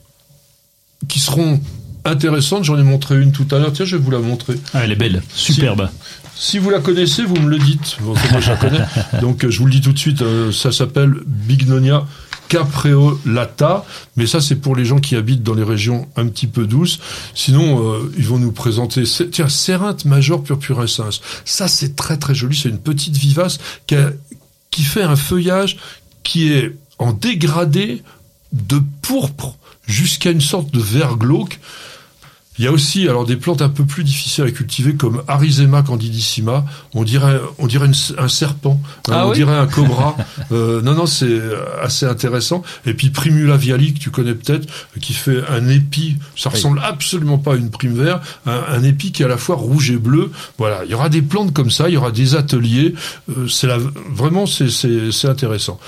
qui seront intéressantes. J'en ai montré une tout à l'heure. Tiens, je vais vous la montrer. Ah, elle est belle, superbe. Si vous la connaissez, vous me le dites. Bon, moi, je la connais. Donc, euh, je vous le dis tout de suite. euh, ça s'appelle Bignonia capreolata. Mais ça, c'est pour les gens qui habitent dans les régions un petit peu douces. Sinon, euh, ils vont nous présenter. Tiens, Cérinthe major purpurescens. Ça, c'est très très joli. C'est une petite vivace qui, a- qui fait un feuillage qui est en dégradé de pourpre jusqu'à une sorte de vert glauque. Il y a aussi alors des plantes un peu plus difficiles à cultiver comme Arizema candidissima. On dirait on dirait une- un serpent, hein, Ah on oui dirait un cobra. Euh, non non c'est assez intéressant. Et puis Primula viali que tu connais peut-être, qui fait un épi. Ça ressemble absolument pas à une prime vert, un, un épi qui est à la fois rouge et bleu. Voilà, il y aura des plantes comme ça, il y aura des ateliers. Euh, c'est la, vraiment c'est c'est c'est intéressant.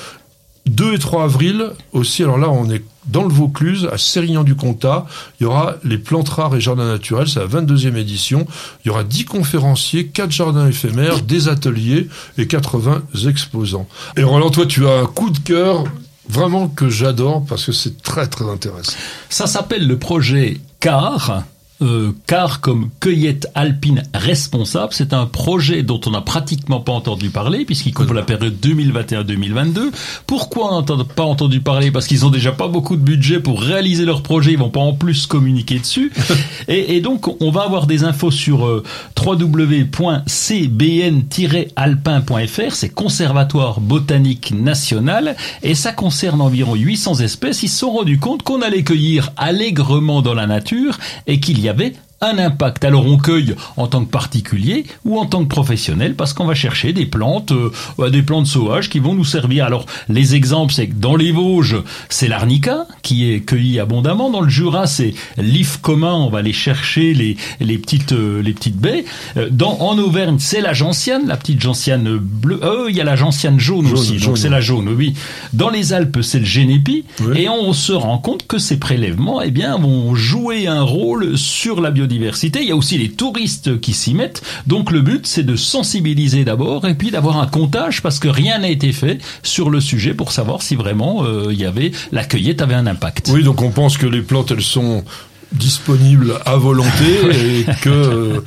2 et 3 avril aussi, alors là on est dans le Vaucluse, à Sérignan-du-Comtat, il y aura les plantes rares et jardins naturels, c'est la 22e édition. Il y aura 10 conférenciers, 4 jardins éphémères, des ateliers et 80 exposants. Et Roland, toi tu as un coup de cœur vraiment que j'adore parce que c'est très très intéressant. Ça s'appelle le projet CAR, euh, car comme cueillette alpine responsable, c'est un projet dont on n'a pratiquement pas entendu parler puisqu'il couvre la période 2021-2022. Pourquoi on n'a pas entendu parler? Parce qu'ils ont déjà pas beaucoup de budget pour réaliser leur projet, ils vont pas en plus communiquer dessus. et, et, donc on va avoir des infos sur euh, www.cbn-alpin.fr, c'est Conservatoire botanique national et ça concerne environ 800 espèces. Ils se sont rendus compte qu'on allait cueillir allègrement dans la nature et qu'il y y avait un impact. Alors on cueille en tant que particulier ou en tant que professionnel parce qu'on va chercher des plantes, euh, des plantes sauvages qui vont nous servir. Alors les exemples, c'est que dans les Vosges, c'est l'arnica qui est cueilli abondamment. Dans le Jura, c'est l'if commun. On va aller chercher les, les petites euh, les petites baies. Euh, dans en Auvergne, c'est la gentiane, la petite gentiane bleue. Euh, il y a la gentiane jaune, aussi, donc c'est la jaune. Oui. Dans les Alpes, c'est le génépi. Et on se rend compte que ces prélèvements, eh bien, vont jouer un rôle sur la biodiversité il y a aussi les touristes qui s'y mettent. Donc le but, c'est de sensibiliser d'abord et puis d'avoir un comptage parce que rien n'a été fait sur le sujet pour savoir si vraiment euh, il y avait la cueillette avait un impact. Oui, donc on pense que les plantes, elles sont disponibles à volonté et que euh,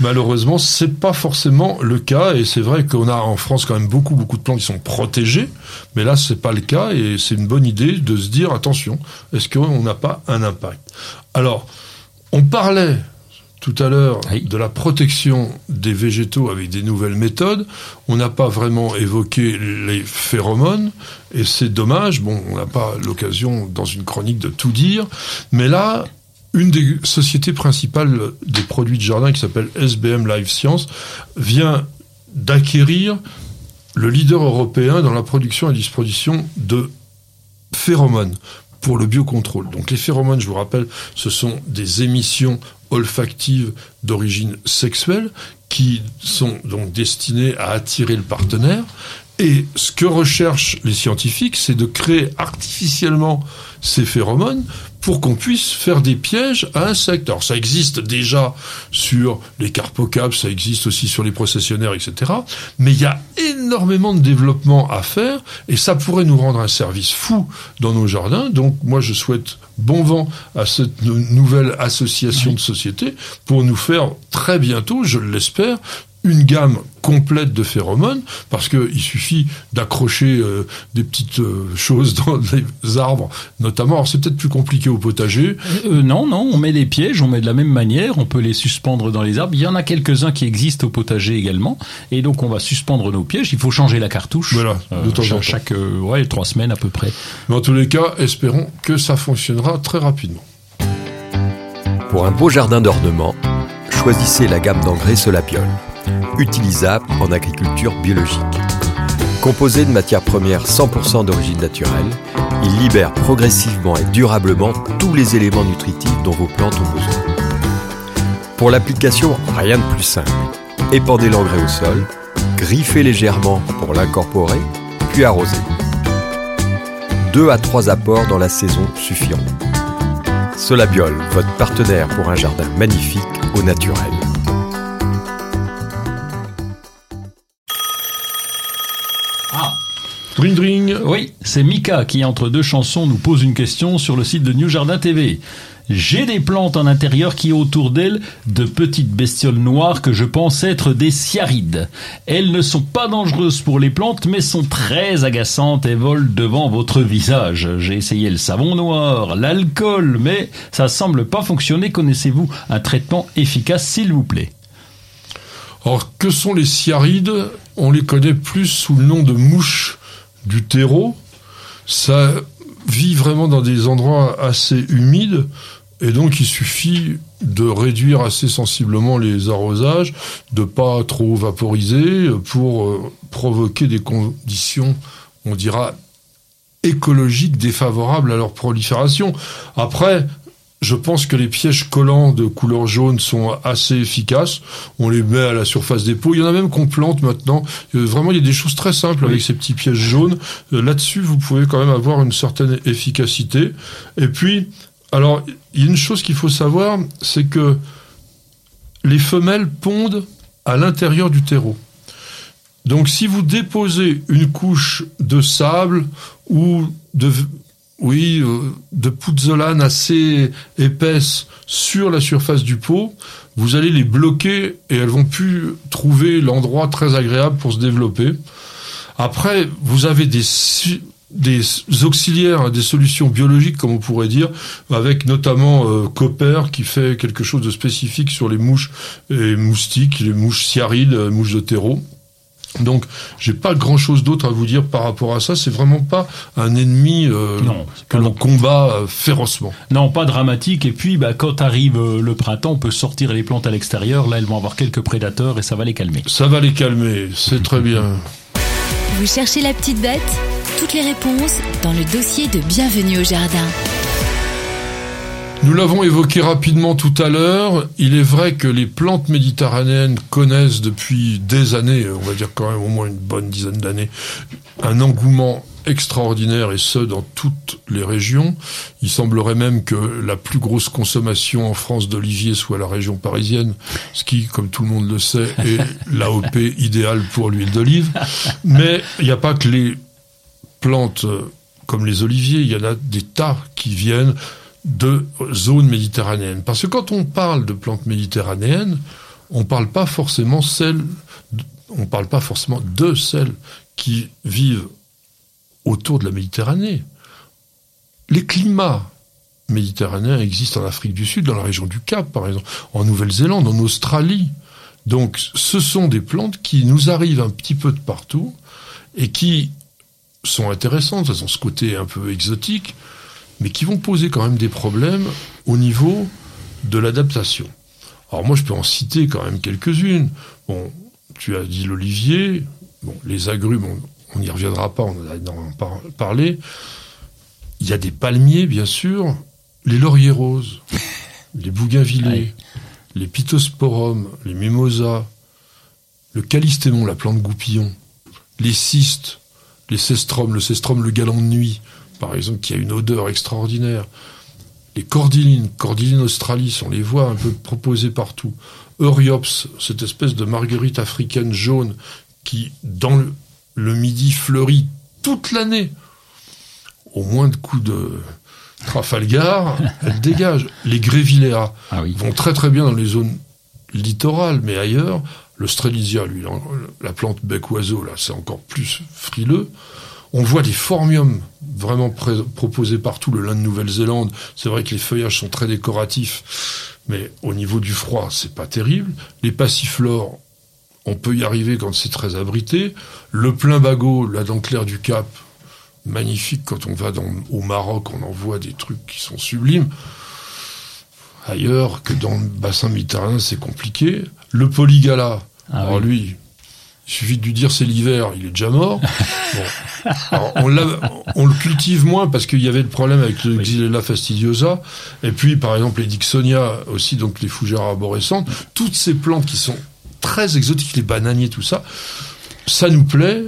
malheureusement c'est pas forcément le cas et c'est vrai qu'on a en France quand même beaucoup beaucoup de plantes qui sont protégées mais là c'est pas le cas et c'est une bonne idée de se dire attention est-ce qu'on n'a pas un impact? Alors on parlait tout à l'heure de la protection des végétaux avec des nouvelles méthodes. On n'a pas vraiment évoqué les phéromones et c'est dommage. Bon, on n'a pas l'occasion dans une chronique de tout dire, mais là, une des sociétés principales des produits de jardin qui s'appelle SBM Life Science vient d'acquérir le leader européen dans la production et disposition de phéromones pour le biocontrôle. Donc les phéromones, je vous rappelle, ce sont des émissions olfactives d'origine sexuelle qui sont donc destinées à attirer le partenaire. Et ce que recherchent les scientifiques, c'est de créer artificiellement ces phéromones pour qu'on puisse faire des pièges à insectes. Alors ça existe déjà sur les carpocaps, ça existe aussi sur les processionnaires, etc. Mais il y a énormément de développement à faire et ça pourrait nous rendre un service fou dans nos jardins. Donc moi je souhaite bon vent à cette nouvelle association de sociétés pour nous faire très bientôt, je l'espère, une gamme complète de phéromones, parce qu'il suffit d'accrocher euh, des petites euh, choses dans les arbres, notamment. Alors c'est peut-être plus compliqué au potager. Euh, non, non, on met des pièges, on met de la même manière, on peut les suspendre dans les arbres. Il y en a quelques-uns qui existent au potager également, et donc on va suspendre nos pièges. Il faut changer la cartouche. Voilà, de temps en temps. Chaque ouais, trois semaines à peu près. Mais en tous les cas, espérons que ça fonctionnera très rapidement. Pour un beau jardin d'ornement, choisissez la gamme d'engrais Solapiol utilisable en agriculture biologique. Composé de matières premières 100% d'origine naturelle, il libère progressivement et durablement tous les éléments nutritifs dont vos plantes ont besoin. Pour l'application, rien de plus simple. Épandez l'engrais au sol, griffez légèrement pour l'incorporer, puis arrosez. Deux à trois apports dans la saison suffiront. Solabiol, votre partenaire pour un jardin magnifique au naturel. Oui, c'est Mika qui, entre deux chansons, nous pose une question sur le site de New Jardin TV. J'ai des plantes en intérieur qui ont autour d'elles de petites bestioles noires que je pense être des cyarides. Elles ne sont pas dangereuses pour les plantes mais sont très agaçantes et volent devant votre visage. J'ai essayé le savon noir, l'alcool, mais ça semble pas fonctionner. Connaissez-vous un traitement efficace s'il vous plaît? Alors que sont les cyarides On les connaît plus sous le nom de mouches du terreau, ça vit vraiment dans des endroits assez humides, et donc il suffit de réduire assez sensiblement les arrosages, de pas trop vaporiser pour euh, provoquer des conditions, on dira, écologiques défavorables à leur prolifération. Après, je pense que les pièges collants de couleur jaune sont assez efficaces. On les met à la surface des pots. Il y en a même qu'on plante maintenant. Euh, vraiment, il y a des choses très simples avec ces petits pièges jaunes. Euh, là-dessus, vous pouvez quand même avoir une certaine efficacité. Et puis, alors, il y a une chose qu'il faut savoir, c'est que les femelles pondent à l'intérieur du terreau. Donc, si vous déposez une couche de sable ou de oui, euh, de pouzzolane assez épaisse sur la surface du pot, vous allez les bloquer et elles vont plus trouver l'endroit très agréable pour se développer. Après, vous avez des, des auxiliaires, des solutions biologiques, comme on pourrait dire, avec notamment euh, Copper qui fait quelque chose de spécifique sur les mouches et moustiques, les mouches cyarides, mouches de terreau. Donc, j'ai pas grand chose d'autre à vous dire par rapport à ça. C'est vraiment pas un ennemi euh, que l'on combat euh, férocement. Non, pas dramatique. Et puis, bah, quand arrive euh, le printemps, on peut sortir les plantes à l'extérieur. Là, elles vont avoir quelques prédateurs et ça va les calmer. Ça va les calmer. C'est très bien. Vous cherchez la petite bête? Toutes les réponses dans le dossier de Bienvenue au jardin. Nous l'avons évoqué rapidement tout à l'heure. Il est vrai que les plantes méditerranéennes connaissent depuis des années, on va dire quand même au moins une bonne dizaine d'années, un engouement extraordinaire et ce dans toutes les régions. Il semblerait même que la plus grosse consommation en France d'olivier soit la région parisienne, ce qui, comme tout le monde le sait, est l'AOP idéale pour l'huile d'olive. Mais il n'y a pas que les plantes comme les oliviers, il y en a des tas qui viennent de zones méditerranéennes. Parce que quand on parle de plantes méditerranéennes, on parle pas forcément parle pas forcément de celles qui vivent autour de la Méditerranée. Les climats méditerranéens existent en Afrique du Sud, dans la région du Cap, par exemple, en Nouvelle-Zélande, en Australie. Donc, ce sont des plantes qui nous arrivent un petit peu de partout et qui sont intéressantes. Elles ont ce côté un peu exotique, mais qui vont poser quand même des problèmes au niveau de l'adaptation. Alors moi, je peux en citer quand même quelques-unes. Bon, tu as dit l'olivier, bon, les agrumes, on n'y reviendra pas, on en a énormément parlé. Il y a des palmiers, bien sûr, les lauriers roses, les bougainvillés, les pittosporums, les mimosas, le calistémon, la plante goupillon, les cystes, les cestrums, le cestrum, le galant de nuit, par exemple, qui a une odeur extraordinaire. Les cordylines, cordylines australis, on les voit un peu proposées partout. Euryops, cette espèce de marguerite africaine jaune qui, dans le, midi, fleurit toute l'année. Au moins de coups de Trafalgar, elle dégage. Les grévilléas ah vont très très bien dans les zones littorales, mais ailleurs, le lui, la plante bec-oiseau, là, c'est encore plus frileux. On voit des formiums vraiment proposés partout, le lin de Nouvelle-Zélande. C'est vrai que les feuillages sont très décoratifs, mais au niveau du froid, c'est pas terrible. Les passiflores, on peut y arriver quand c'est très abrité. Le plein bagot, la dent claire du Cap, magnifique. Quand on va au Maroc, on en voit des trucs qui sont sublimes. Ailleurs que dans le bassin méditerranéen, c'est compliqué. Le polygala, ah alors lui, il suffit de lui dire c'est l'hiver, il est déjà mort. on, le cultive moins parce qu'il y avait le problème avec le Xylella fastidiosa. Et puis, par exemple, les Dixonia aussi, donc les fougères arborescentes. Toutes ces plantes qui sont très exotiques, les bananiers, tout ça, ça nous plaît,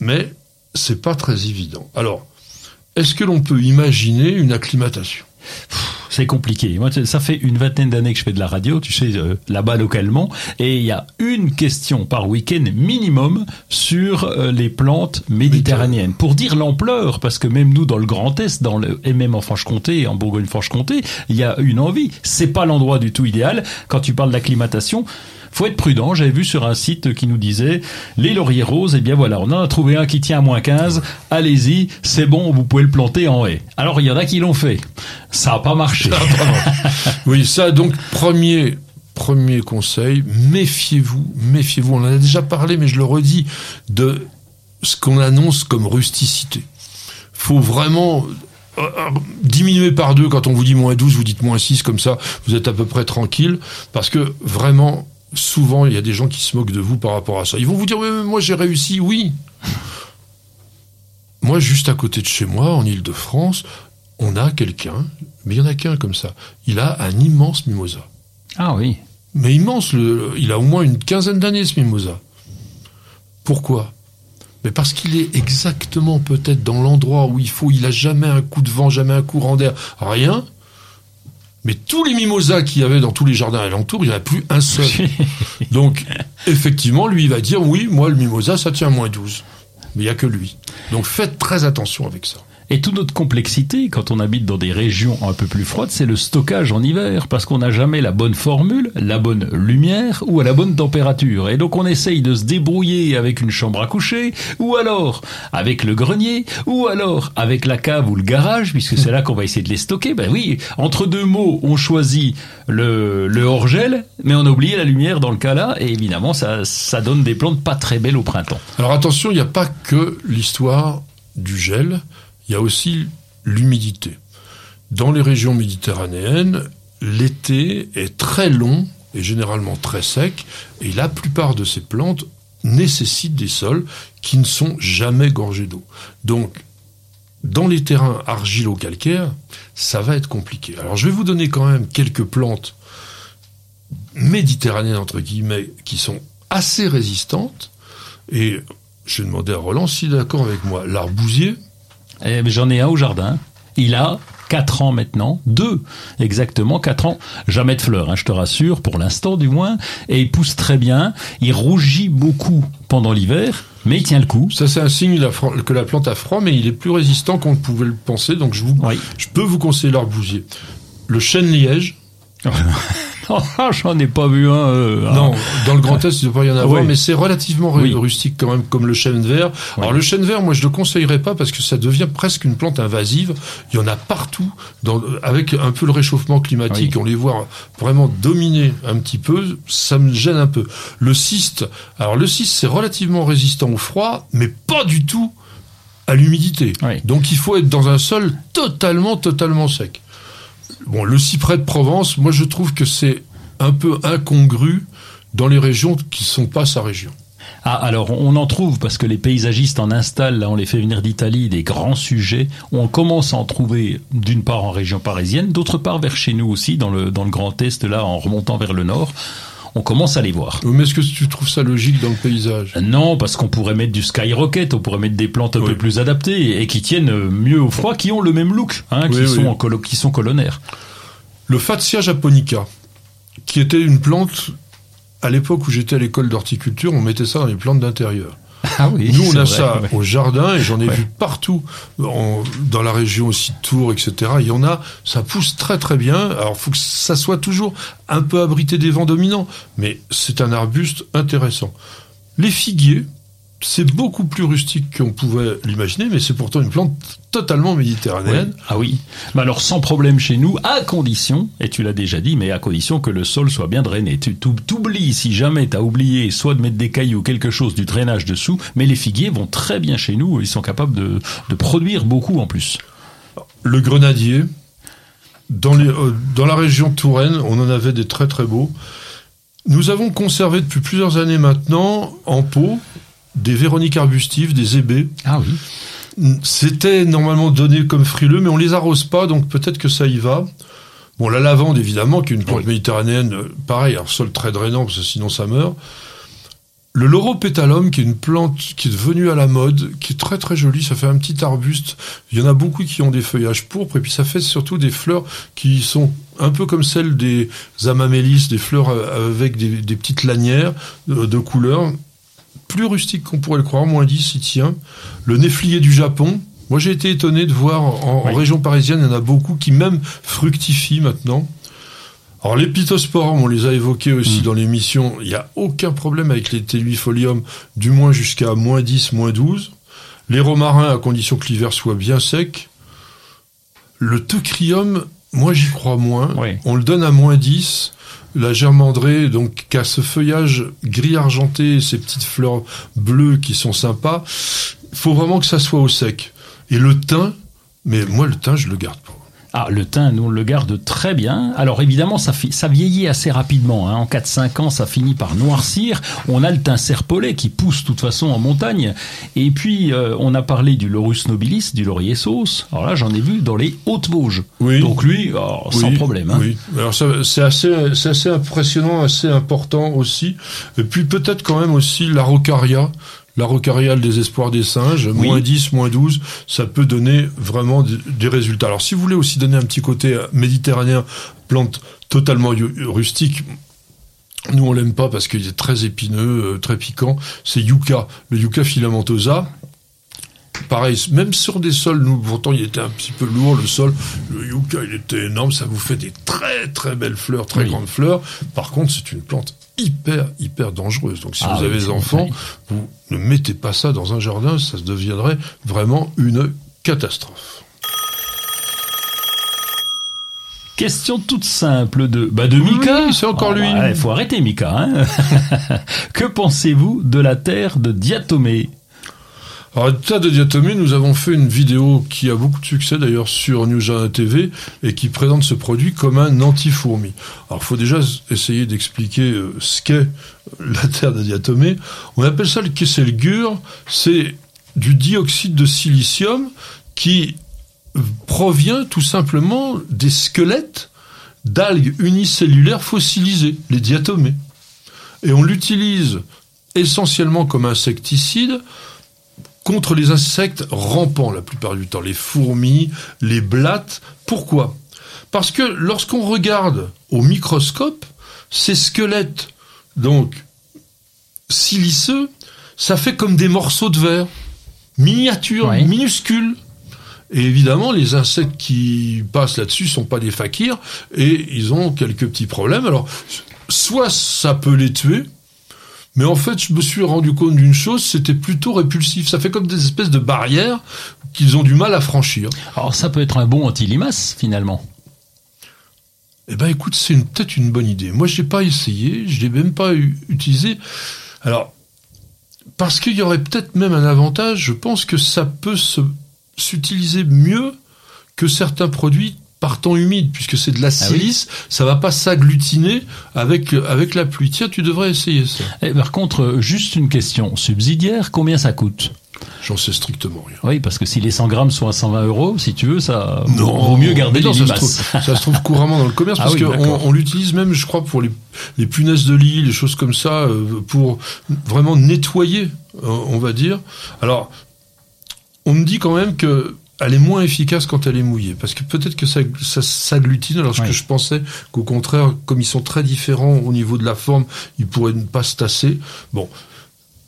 mais c'est pas très évident. Alors, est-ce que l'on peut imaginer une acclimatation? C'est compliqué. Moi, ça fait une vingtaine d'années que je fais de la radio, tu sais, euh, là-bas localement, et il y a une question par week-end minimum sur euh, les plantes méditerranéennes. Pour dire l'ampleur, parce que même nous, dans le Grand Est, dans le, et même en Franche-Comté, en Bourgogne-Franche-Comté, il y a une envie. C'est pas l'endroit du tout idéal. Quand tu parles d'acclimatation, faut être prudent. J'avais vu sur un site qui nous disait les lauriers roses, et eh bien voilà, on en a trouvé un qui tient à moins 15. Allez-y, c'est bon, vous pouvez le planter en haie. Alors il y en a qui l'ont fait. Ça n'a pas marché. oui, ça donc premier premier conseil, méfiez-vous, méfiez-vous. On en a déjà parlé, mais je le redis de ce qu'on annonce comme rusticité. Faut vraiment euh, euh, diminuer par deux quand on vous dit moins 12, vous dites moins 6, comme ça, vous êtes à peu près tranquille, parce que vraiment, souvent, il y a des gens qui se moquent de vous par rapport à ça. Ils vont vous dire, mais moi j'ai réussi, oui. moi, juste à côté de chez moi, en Ile-de-France, on a quelqu'un, mais il y en a qu'un comme ça. Il a un immense mimosa. Ah oui. Mais immense, le, il a au moins une quinzaine d'années ce mimosa. Pourquoi? Mais parce qu'il est exactement peut-être dans l'endroit où il faut, il a jamais un coup de vent, jamais un courant d'air, rien. Mais tous les mimosas qu'il y avait dans tous les jardins alentours, il n'y en a plus un seul. Donc, effectivement, lui, il va dire, oui, moi, le mimosa, ça tient moins 12. Mais il n'y a que lui. Donc, faites très attention avec ça. Et toute notre complexité, quand on habite dans des régions un peu plus froides, c'est le stockage en hiver, parce qu'on n'a jamais la bonne formule, la bonne lumière ou à la bonne température. Et donc on essaye de se débrouiller avec une chambre à coucher, ou alors avec le grenier, ou alors avec la cave ou le garage, puisque c'est là qu'on va essayer de les stocker. Ben oui, entre deux mots, on choisit le, hors-gel, mais on a oublié la lumière dans le cas là, et évidemment ça donne des plantes pas très belles au printemps. Alors attention, il n'y a pas que l'histoire du gel il y a aussi l'humidité. Dans les régions méditerranéennes, l'été est très long et généralement très sec, et la plupart de ces plantes nécessitent des sols qui ne sont jamais gorgés d'eau. Donc, dans les terrains argilo-calcaires, ça va être compliqué. Alors, je vais vous donner quand même quelques plantes méditerranéennes, entre guillemets, qui sont assez résistantes, et je vais demander à Roland s'il est d'accord avec moi. L'arbousier, j'en ai un au jardin. Il a 4 ans maintenant, deux exactement, 4 ans, jamais de fleurs, hein, je te rassure, pour l'instant du moins, et il pousse très bien, il rougit beaucoup pendant l'hiver, mais il tient le coup. Ça c'est un signe que la plante a froid, mais il est plus résistant qu'on ne pouvait le penser, donc je, vous, je peux vous conseiller l'arbousier. Le chêne liège, j'en ai pas vu un. Euh, non, dans le Grand Est, il ne doit pas y en avoir, mais c'est relativement rustique quand même, comme le chêne vert. Alors le chêne vert, moi, je le conseillerais pas parce que ça devient presque une plante invasive. Il y en a partout, dans, avec un peu le réchauffement climatique. On les voit vraiment dominer un petit peu. Ça me gêne un peu. Le cyste, alors le cyste, c'est relativement résistant au froid, mais pas du tout à l'humidité. Donc il faut être dans un sol totalement, totalement sec. Bon, le cyprès de Provence, moi je trouve que c'est un peu incongru dans les régions qui ne sont pas sa région. Ah, alors on en trouve parce que les paysagistes en installent, là on les fait venir d'Italie, des grands sujets. On commence à en trouver d'une part en région parisienne, d'autre part vers chez nous aussi, dans le, dans le Grand Est, là en remontant vers le nord on commence à les voir. Mais est-ce que tu trouves ça logique dans le paysage? Non, parce qu'on pourrait mettre du skyrocket, on pourrait mettre des plantes un peu plus adaptées et qui tiennent mieux au froid, qui ont le même look, hein, qui, sont en qui sont colonnaires. Le Fatsia japonica, qui était une plante, à l'époque où j'étais à l'école d'horticulture, on mettait ça dans les plantes d'intérieur. Ah oui, Nous, on a ça au jardin et j'en ai vu partout, dans la région aussi de Tours, etc. Il y en a, ça pousse très très bien. Alors, il faut que ça soit toujours un peu abrité des vents dominants, mais c'est un arbuste intéressant. Les figuiers, c'est beaucoup plus rustique qu'on pouvait l'imaginer, mais c'est pourtant une plante totalement méditerranéenne. Ah oui. Mais alors sans problème chez nous, à condition, et tu l'as déjà dit, mais à condition que le sol soit bien drainé. Tu t'oublies si jamais tu as oublié soit de mettre des cailloux ou quelque chose du drainage dessous, mais les figuiers vont très bien chez nous, ils sont capables de, produire beaucoup en plus. Le grenadier, dans, les, euh, dans la région Touraine, on en avait des très très beaux. Nous avons conservé depuis plusieurs années maintenant en pot des véroniques arbustives, des ébés. Ah oui. C'était normalement donné comme frileux, mais on les arrose pas, donc peut-être que ça y va. Bon, la lavande, évidemment, qui est une plante méditerranéenne, euh, pareil, un sol très drainant, parce que sinon ça meurt. Le lauropétalum, qui est une plante qui est devenue à la mode, qui est très très jolie, ça fait un petit arbuste. Il y en a beaucoup qui ont des feuillages pourpres, et puis ça fait surtout des fleurs qui sont un peu comme celles des amamélis, des fleurs euh, avec des, petites lanières de, de couleur plus rustique qu'on pourrait le croire, moins 10, il tient. Le néflier du Japon, moi j'ai été étonné de voir en, région parisienne, il y en a beaucoup qui même fructifient maintenant. Alors les pittosporums, on les a évoqués aussi mm. dans l'émission, il n'y a aucun problème avec les telluifolium, du moins jusqu'à moins 10, moins 12. Les romarins, à condition que l'hiver soit bien sec. Le teucrium, moi j'y crois moins. On le donne à moins 10 la germandrée, donc, qui a ce feuillage gris argenté, ces petites fleurs bleues qui sont sympas, faut vraiment que ça soit au sec. Et le thym, mais moi, le thym, je le garde pas. Ah, le thym, nous, on le garde très bien. Alors évidemment, ça, ça vieillit assez rapidement. Hein. En 4-5 ans, ça finit par noircir. On a le thym serpolet qui pousse de toute façon en montagne. Et puis, euh, on a parlé du Laurus nobilis, du laurier sauce. Alors là, j'en ai vu dans les Hautes-Vosges. Oui. Donc lui, oh, sans problème. Hein. Oui. Alors c'est assez, c'est assez impressionnant, assez important aussi. Et puis peut-être quand même aussi la rocaria la rocariale des espoirs des singes, moins 10, moins 12, ça peut donner vraiment des résultats. Alors si vous voulez aussi donner un petit côté euh, méditerranéen, plante totalement rustique, nous on l'aime pas parce qu'il est très épineux, euh, très piquant, c'est yucca, le yucca filamentosa, pareil, même sur des sols, nous, pourtant, il était un petit peu lourd, le sol. Le yucca, il était énorme. Ça vous fait des très, très belles fleurs, très grandes fleurs. Par contre, c'est une plante hyper, hyper dangereuse. Donc si ah vous avez des enfants, vous ne mettez pas ça dans un jardin, ça deviendrait vraiment une catastrophe. Question toute simple de bah de Mika. c'est encore lui. Il faut arrêter Mika. Hein que pensez-vous de la terre de Diatomée? Alors, tas de diatomée, nous avons fait une vidéo qui a beaucoup de succès d'ailleurs sur New TV et qui présente ce produit comme un anti-fourmi. Alors, il faut déjà essayer d'expliquer euh, ce qu'est la terre de diatomée. On appelle ça le kesselgur. C'est du dioxyde de silicium qui provient tout simplement des squelettes d'algues unicellulaires fossilisées, les diatomées. Et on l'utilise essentiellement comme insecticide contre les insectes rampants la plupart du temps, les fourmis, les blattes. Pourquoi? Parce que lorsqu'on regarde au microscope, ces squelettes, donc siliceux, ça fait comme des morceaux de verre, miniatures, minuscules. Et évidemment, les insectes qui passent là-dessus sont pas des fakirs et ils ont quelques petits problèmes. Alors, soit ça peut les tuer, mais en fait, je me suis rendu compte d'une chose, c'était plutôt répulsif. Ça fait comme des espèces de barrières qu'ils ont du mal à franchir. Alors ça peut être un bon anti-limace, finalement. Eh ben écoute, c'est peut-être une bonne idée. Moi, je n'ai pas essayé, je l'ai même pas utilisé. Alors, parce qu'il y aurait peut-être même un avantage, je pense que ça peut s'utiliser mieux que certains produits par temps humide, puisque c'est de la ah silice, ça va pas s'agglutiner avec avec la pluie. Tiens, tu devrais essayer ça. Et eh, par contre, juste une question subsidiaire, combien ça coûte? J'en sais strictement rien. Oui, parce que si les 100 grammes sont à 120 euros, si tu veux, ça non, vaut mieux garder les ça, se trouve, ça se trouve couramment dans le commerce, ah parce qu'on on, l'utilise même, je crois, pour les, les punaises de lit, les choses comme ça, euh, pour vraiment nettoyer, euh, on va dire. Alors, on me dit quand même que elle est moins efficace quand elle est mouillée, parce que peut-être que ça, ça s'agglutine, alors que je pensais qu'au contraire, comme ils sont très différents au niveau de la forme, ils pourraient ne pas se tasser. Bon,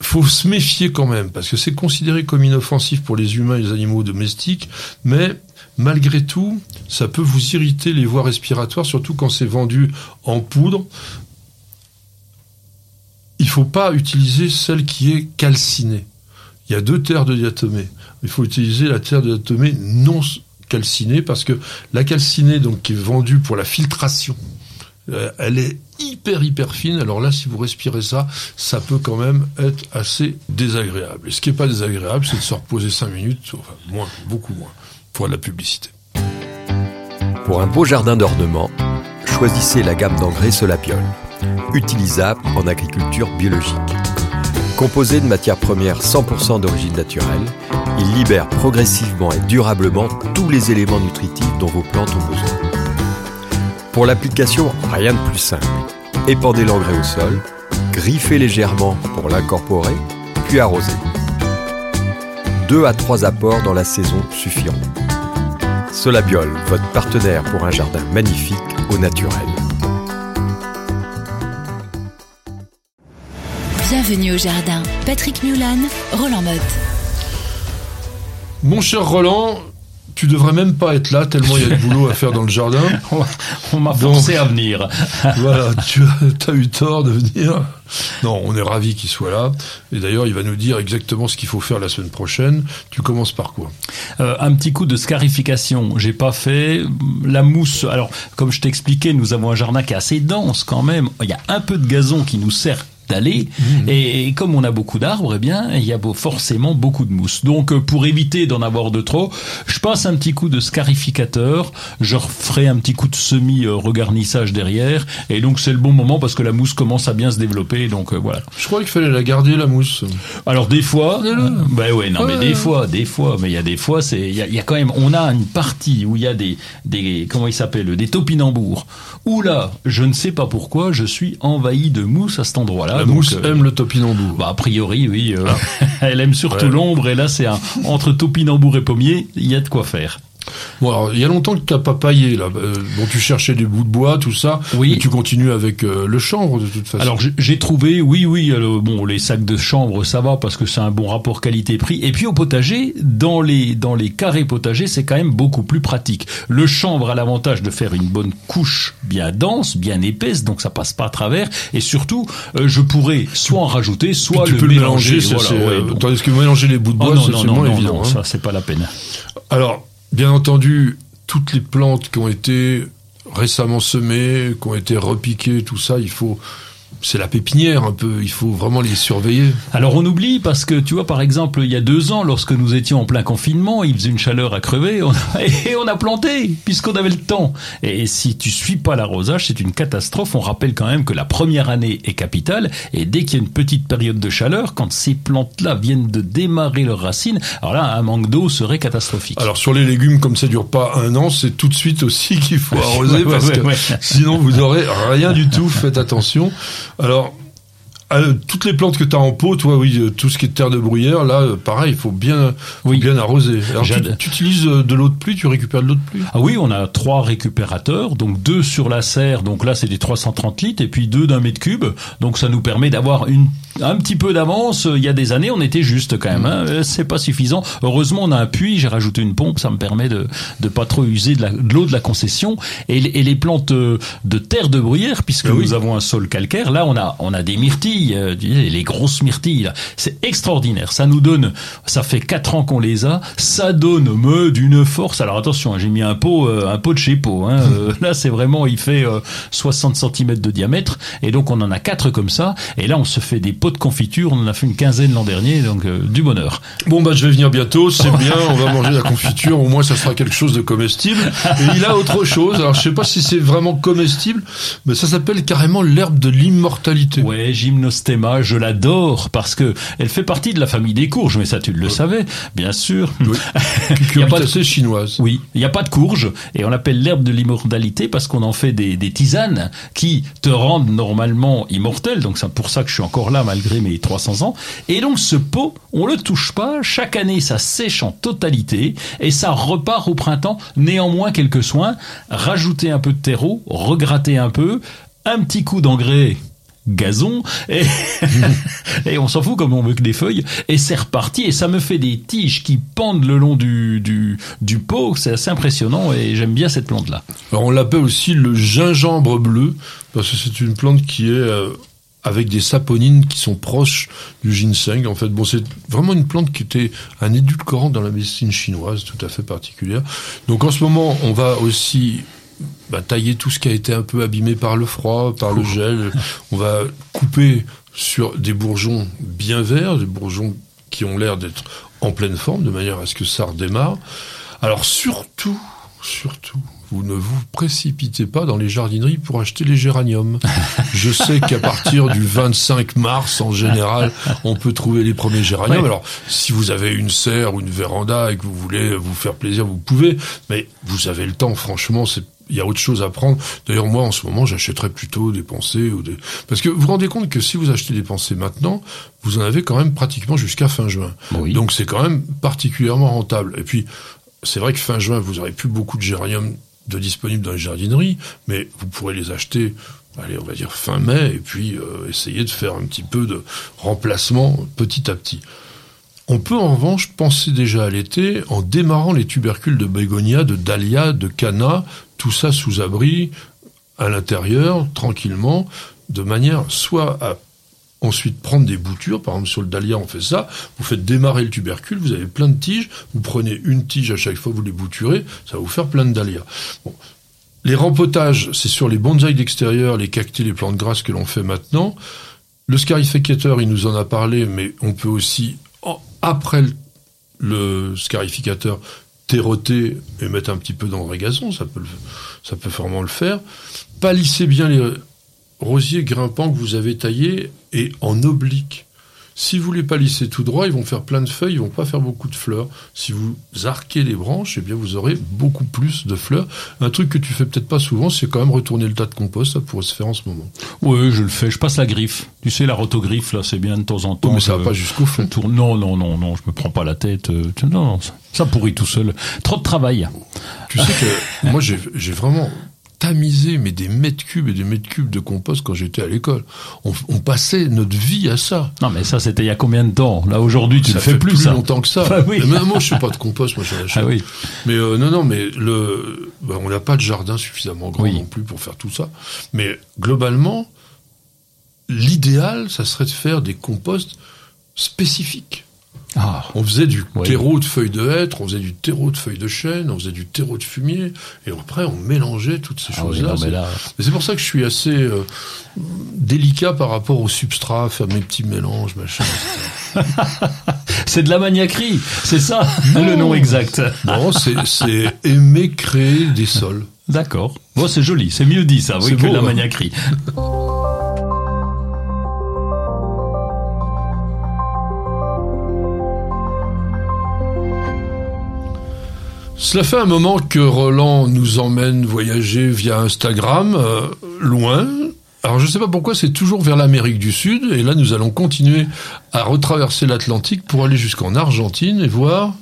faut se méfier quand même, parce que c'est considéré comme inoffensif pour les humains et les animaux domestiques, mais malgré tout, ça peut vous irriter les voies respiratoires, surtout quand c'est vendu en poudre. Il faut pas utiliser celle qui est calcinée. Il y a deux terres de diatomée il faut utiliser la terre de diatomée non calcinée parce que la calcinée donc qui est vendue pour la filtration euh, elle est hyper hyper fine. Alors là si vous respirez ça ça peut quand même être assez désagréable. Et ce qui est pas désagréable c'est de se reposer 5 minutes enfin moins beaucoup moins pour la publicité. Pour un beau jardin d'ornement choisissez la gamme d'engrais Solapiol utilisable en agriculture biologique. Composé de matières premières 100% d'origine naturelle, il libère progressivement et durablement tous les éléments nutritifs dont vos plantes ont besoin. Pour l'application, rien de plus simple. Épandez l'engrais au sol, griffez légèrement pour l'incorporer, puis arrosez. Deux à trois apports dans la saison suffiront. Solabiol, votre partenaire pour un jardin magnifique au naturel. Bienvenue au jardin. Patrick Mulan, Roland Motte. Mon cher Roland, tu devrais même pas être là tellement il y a de boulot à faire dans le jardin. On m'a forcé à venir. voilà, tu as, eu tort de venir. Non, on est ravi qu'il soit là. Et d'ailleurs, il va nous dire exactement ce qu'il faut faire la semaine prochaine. Tu commences par quoi? Euh, Un petit coup de scarification. J'ai pas fait la mousse. Alors, comme je t'expliquais, nous avons un jardin qui est assez dense quand même. Il y a un peu de gazon qui nous sert d'aller. Et, comme on a beaucoup d'arbres, eh bien, il y a forcément beaucoup de mousse. Donc, euh, pour éviter d'en avoir de trop, je passe un petit coup de scarificateur, je ferai un petit coup de semi-regarnissage derrière, et donc c'est le bon moment parce que la mousse commence à bien se développer. Donc euh, voilà. Je crois qu'il fallait la garder la mousse. Alors des fois, ben ouais, non, mais des fois, des fois, mais il y a des fois, c'est, il y a, y a, quand même, on a une partie où il y a des, des, comment il s'appelle, des topinambours. Où là, je ne sais pas pourquoi, je suis envahi de mousse à cet endroit-là. La mousse euh, aime le topinambour. Bah, a priori, oui. Euh, elle aime surtout l'ombre, et là, c'est un, entre topinambour et pommier, il y a de quoi faire. Bon, alors, il y a longtemps que tu n'as pas paillé, là. Euh, bon, tu cherchais des bouts de bois, tout ça. Oui. Et tu continues avec euh, le chanvre, de toute façon. Alors, j'ai trouvé, oui, oui, euh, bon, les sacs de chanvre, ça va, parce que c'est un bon rapport qualité-prix. Et puis, au potager, dans les, dans les carrés potagers, c'est quand même beaucoup plus pratique. Le chanvre a l'avantage de faire une bonne couche bien dense, bien épaisse, donc ça passe pas à travers. Et surtout, je pourrais soit en rajouter, soit tu le peux mélanger. mélanger voilà, ouais, Tandis que mélanger les bouts de bois, oh, c'est non, non, non, évident. Non, hein. ça, c'est pas la peine. Alors, Bien entendu, toutes les plantes qui ont été récemment semées, qui ont été repiquées, tout ça, il faut c'est la pépinière un peu, il faut vraiment les surveiller. Alors on oublie parce que tu vois par exemple il y a deux ans lorsque nous étions en plein confinement, il faisait une chaleur à crever on a, et on a planté puisqu'on avait le temps. Et si tu suis pas l'arrosage c'est une catastrophe. On rappelle quand même que la première année est capitale et dès qu'il y a une petite période de chaleur, quand ces plantes-là viennent de démarrer leurs racines, alors là un manque d'eau serait catastrophique. Alors sur les légumes comme ça dure pas un an, c'est tout de suite aussi qu'il faut arroser ouais, parce ouais, que sinon vous aurez rien du tout. Faites attention. Alors, euh, toutes les plantes que tu as en pot, toi, oui, euh, tout ce qui est terre de bruyère, là, euh, pareil, il faut bien, faut oui. bien arroser. Alors, tu, tu, utilises de l'eau de pluie, tu récupères de l'eau de pluie? Ah oui, on a trois récupérateurs, donc deux sur la serre, donc là c'est des 330 litres, et puis deux d'un mètre cube, donc ça nous permet d'avoir une un petit peu d'avance. Il y a des années, on était juste quand même. Hein. C'est pas suffisant. Heureusement, on a un puits. J'ai rajouté une pompe. Ça me permet de de pas trop user de l'eau de, de, la concession. Et, et, les plantes de terre de bruyère, puisque oui. nous avons un sol calcaire. Là, on a on a des myrtilles, euh, les grosses myrtilles. C'est extraordinaire. Ça nous donne. Ça fait quatre ans qu'on les a. Ça donne me d'une force. Alors attention, hein, j'ai mis un pot euh, un pot de chez pot. Hein. Euh, là, c'est vraiment. Il fait 60 cm de diamètre. Et donc on en a quatre comme ça. Et là, on se fait des pots de confiture. On en a fait une quinzaine l'an dernier, donc euh, du bonheur. Bon bah je vais venir bientôt, c'est bien. On va manger la confiture. Au moins ça sera quelque chose de comestible. Et il a autre chose. Alors je sais pas si c'est vraiment comestible, mais ça s'appelle carrément l'herbe de l'immortalité. Ouais, gymnostéma, je l'adore parce que elle fait partie de la famille des courges. Mais ça tu le savais, bien sûr. Oui. il y a pas de chinoise. Oui, il n'y a pas de courge et on l'appelle l'herbe de l'immortalité parce qu'on en fait des, des tisanes qui te rendent normalement immortel. Donc c'est pour ça que je suis encore là malgré mes 300 ans. Et donc ce pot, on le touche pas. Chaque année, ça sèche en totalité et ça repart au printemps. Néanmoins, quelques soins. Rajouter un peu de terreau, regratter un peu, un petit coup d'engrais gazon et, on s'en fout comme on veut que des feuilles et c'est reparti et ça me fait des tiges qui pendent le long du, du, du pot c'est assez impressionnant et j'aime bien cette plante là Alors on l'appelle aussi le gingembre bleu parce que c'est une plante qui est euh, avec des saponines qui sont proches du ginseng. En fait, bon, c'est vraiment une plante qui était un édulcorant dans la médecine chinoise, tout à fait particulière. Donc en ce moment, on va aussi bah, tailler tout ce qui a été un peu abîmé par le froid, par le gel. On va couper sur des bourgeons bien verts, des bourgeons qui ont l'air d'être en pleine forme, de manière à ce que ça redémarre. Alors surtout, surtout, vous ne vous précipitez pas dans les jardineries pour acheter les géraniums. Je sais qu'à partir du 25 mars, en général, on peut trouver les premiers géraniums. Ouais. Alors, si vous avez une serre ou une véranda et que vous voulez vous faire plaisir, vous pouvez, mais vous avez le temps, franchement, c'est il y a autre chose à prendre. D'ailleurs, moi, en ce moment, j'achèterais plutôt des pensées ou des... Parce que vous vous rendez compte que si vous achetez des pensées maintenant, vous en avez quand même pratiquement jusqu'à fin juin. Oui. Donc, c'est quand même particulièrement rentable. Et puis, c'est vrai que fin juin, vous aurez plus beaucoup de géraniums de disponibles dans les jardineries, mais vous pourrez les acheter, allez, on va dire fin mai, et puis euh, essayer de faire un petit peu de remplacement petit à petit. On peut en revanche penser déjà à l'été en démarrant les tubercules de bégonia, de dahlia, de canna, tout ça sous abri, à l'intérieur, tranquillement, de manière soit à ensuite prendre des boutures, par exemple sur le dahlia on fait ça, vous faites démarrer le tubercule, vous avez plein de tiges, vous prenez une tige à chaque fois, vous les bouturez, ça va vous faire plein de dahlias. Les rempotages, c'est sur les bonsaïs d'extérieur, les cactus, les plantes grasses que l'on fait maintenant. Le scarificateur, il nous en a parlé, mais on peut aussi, après le, scarificateur, terroter et mettre un petit peu dans le gazon, ça peut, ça peut vraiment le faire. Palisser bien les rosiers grimpants que vous avez taillés et en oblique. Si vous les palissez tout droit, ils vont faire plein de feuilles, ils vont pas faire beaucoup de fleurs. Si vous arquez les branches, eh bien vous aurez beaucoup plus de fleurs. Un truc que tu fais peut-être pas souvent, c'est quand même retourner le tas de compost. Ça pourrait se faire en ce moment. Oui, je le fais. Je passe la griffe. Tu sais, la rotogriffe là, c'est bien de temps en temps. mais ça va pas jusqu'au fond. Non, non, non, non. Je me prends pas la tête. Euh, non, non, ça pourrit tout seul. Trop de travail. Tu sais que moi, j'ai vraiment tamisé mais des mètres cubes et des mètres cubes de compost quand j'étais à l'école. On, passait notre vie à ça. Non mais ça c'était il y a combien de temps? Là aujourd'hui tu ne fais plus, ça. longtemps que ça. Ah oui. mais moi je fais pas de compost, moi achète. Ah oui. Mais euh, non non mais le ben, on n'a pas de jardin suffisamment grand non plus pour faire tout ça. Mais globalement l'idéal ça serait de faire des composts spécifiques. Ah. On faisait du terreau de feuilles de hêtre, on faisait du terreau de feuilles de chêne, on faisait du terreau de fumier, et après on mélangeait toutes ces ah choses-là. c'est pour ça que je suis assez euh, délicat par rapport au substrat, faire mes petits mélanges, machin. c'est de la maniaquerie, c'est ça le nom exact. non, c'est aimer créer des sols. D'accord. Bon, c'est joli, c'est mieux dit ça, oui, que la hein. Cela fait un moment que Roland nous emmène voyager via Instagram, euh, loin. Alors je ne sais pas pourquoi c'est toujours vers l'Amérique du Sud, et là nous allons continuer à retraverser l'Atlantique pour aller jusqu'en Argentine et voir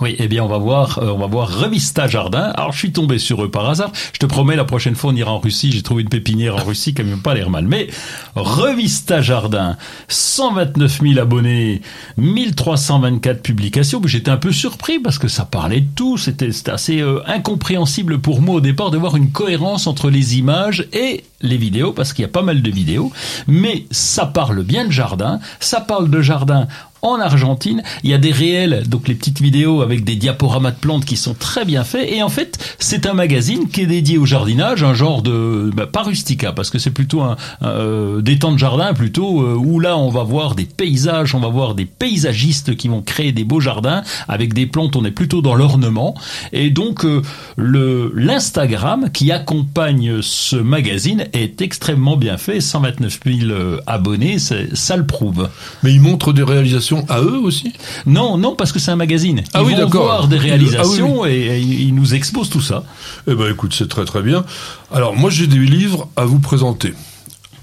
oui, eh bien, on va voir, euh, on va voir Revista Jardin. Alors, je suis tombé sur eux par hasard. Je te promets, la prochaine fois, on ira en Russie. J'ai trouvé une pépinière en Russie qui n'a même pas l'air mal. Mais Revista Jardin, 129 000 abonnés, 1324 publications. J'étais un peu surpris parce que ça parlait de tout. C'était assez euh, incompréhensible pour moi au départ de voir une cohérence entre les images et les vidéos parce qu'il y a pas mal de vidéos. Mais ça parle bien de jardin. Ça parle de jardin en Argentine. Il y a des réels, donc les petites vidéos avec des diaporamas de plantes qui sont très bien faits. Et en fait, c'est un magazine qui est dédié au jardinage, un genre de bah, pas rustica parce que c'est plutôt un, euh, des temps de jardin plutôt euh, où là on va voir des paysages, on va voir des paysagistes qui vont créer des beaux jardins avec des plantes. On est plutôt dans l'ornement. Et donc euh, le l'Instagram qui accompagne ce magazine est extrêmement bien fait. 129 000 abonnés, ça le prouve. Mais il montre des réalisations à eux aussi Non, non, parce que c'est un magazine. Ah ils vont voir des réalisations ah et, ils nous exposent tout ça. Eh ben, écoute, c'est très très bien. Alors, moi, j'ai des livres à vous présenter.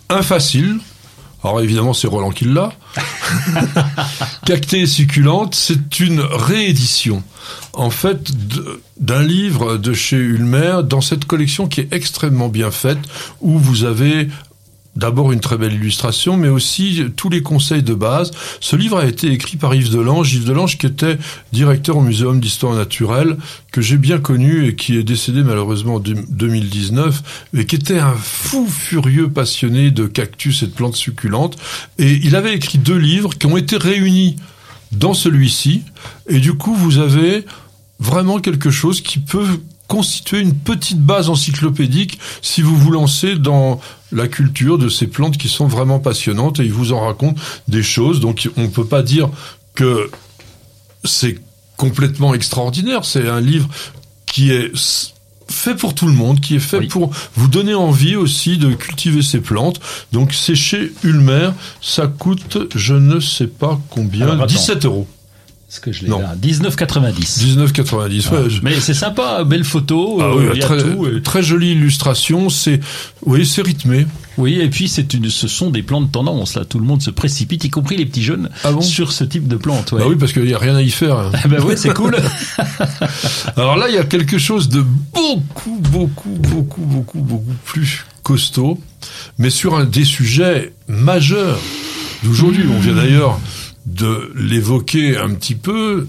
Un facile. Alors évidemment, c'est Roland qui l'a. Cacté et succulente, c'est une réédition, en fait, d'un livre de chez Ulmer dans cette collection qui est extrêmement bien faite, où vous avez d'abord une très belle illustration, mais aussi tous les conseils de base. Ce livre a été écrit par Yves Delange, Yves Delange qui était directeur au Muséum d'histoire naturelle, que j'ai bien connu et qui est décédé malheureusement en 2019, mais qui était un fou furieux passionné de cactus et de plantes succulentes. Et il avait écrit deux livres qui ont été réunis dans celui-ci, et du coup vous avez vraiment quelque chose qui peut constituer une petite base encyclopédique si vous vous lancez dans la culture de ces plantes qui sont vraiment passionnantes et il vous en raconte des choses. Donc on ne peut pas dire que c'est complètement extraordinaire. C'est un livre qui est fait pour tout le monde, qui est fait pour vous donner envie aussi de cultiver ces plantes. Donc c'est chez Ulmer, ça coûte je ne sais pas combien, 17 euros. Ce que je l'ai là, 19,90. 19,90. Ouais. Mais c'est sympa, belle photo. Ah, oui, très, tout, très jolie illustration. C'est, oui, c'est rythmé. Oui, et puis c'est une, ce sont des plantes tendance là. Tout le monde se précipite, y compris les petits jeunes, ah sur ce type de plantes. Ouais. Bah oui, parce qu'il n'y a rien à y faire. Hein. bah oui, c'est cool. Alors là, il y a quelque chose de beaucoup, beaucoup, beaucoup, beaucoup, beaucoup plus costaud, mais sur un des sujets majeurs d'aujourd'hui. On vient d'ailleurs de l'évoquer un petit peu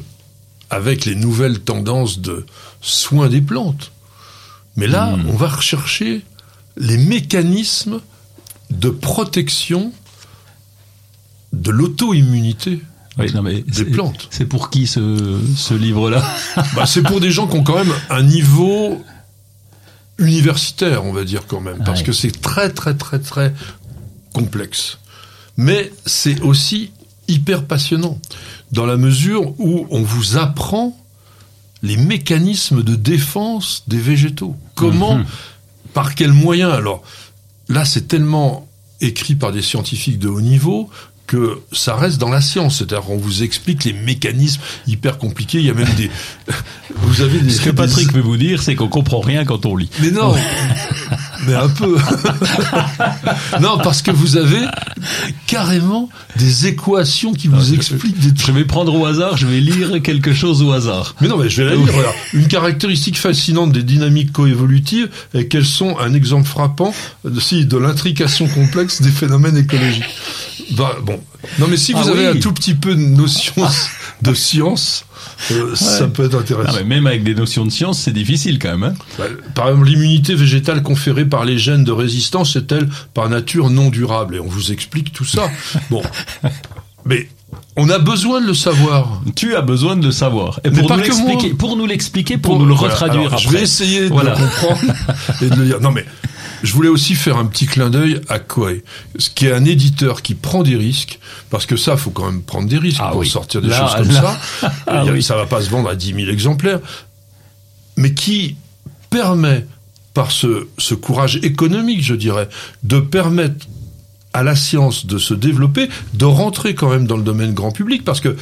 avec les nouvelles tendances de soins des plantes. Mais là, hmm. on va rechercher les mécanismes de protection de l'auto-immunité des plantes. C'est pour qui ce, ce livre-là? Bah, C'est pour des gens qui ont quand même un niveau universitaire, on va dire quand même, parce que c'est très très très très complexe. Mais c'est aussi hyper passionnant, dans la mesure où on vous apprend les mécanismes de défense des végétaux. Comment, Mhm. par quels moyens? Alors là, c'est tellement écrit par des scientifiques de haut niveau que ça reste dans la science. C'est-à-dire qu'on vous explique les mécanismes hyper compliqués. Il y a même des... Vous avez des... Ce que des- Patrick veut vous dire, c'est qu'on comprend rien quand on lit. mais non, mais un peu. non, parce que vous avez carrément des équations qui vous expliquent des Je vais prendre au hasard, je vais lire quelque chose au hasard. Mais non, mais je vais la lire. Une caractéristique fascinante des dynamiques coévolutives est qu'elles sont un exemple frappant de, si, de l'intrication complexe des phénomènes écologiques. Bah, bon. Non, mais si vous Ah avez oui. un tout petit peu de notion de science, euh, ça peut être intéressant. Ah, mais même avec des notions de science, c'est difficile quand même. Hein Bah, Par exemple, l'immunité végétale conférée par les gènes de résistance est-elle par nature non durable? Et on vous explique tout ça. Bon. Mais on a besoin de le savoir. tu as besoin de le savoir. Et pour nous l'expliquer, pour nous l'expliquer, pour, nous le voilà. retraduire Alors, après. Je vais essayer de le comprendre et de le dire. Non mais, je voulais aussi faire un petit clin d'œil à Koei, ce qui est un éditeur qui prend des risques, parce que ça, faut quand même prendre des risques Ah pour oui. sortir des Là, choses comme là. ça. Ah oui. Ça va pas se vendre à 10 000 exemplaires, mais qui permet, par ce, ce courage économique, je dirais, de permettre à la science de se développer, de rentrer quand même dans le domaine grand public, parce que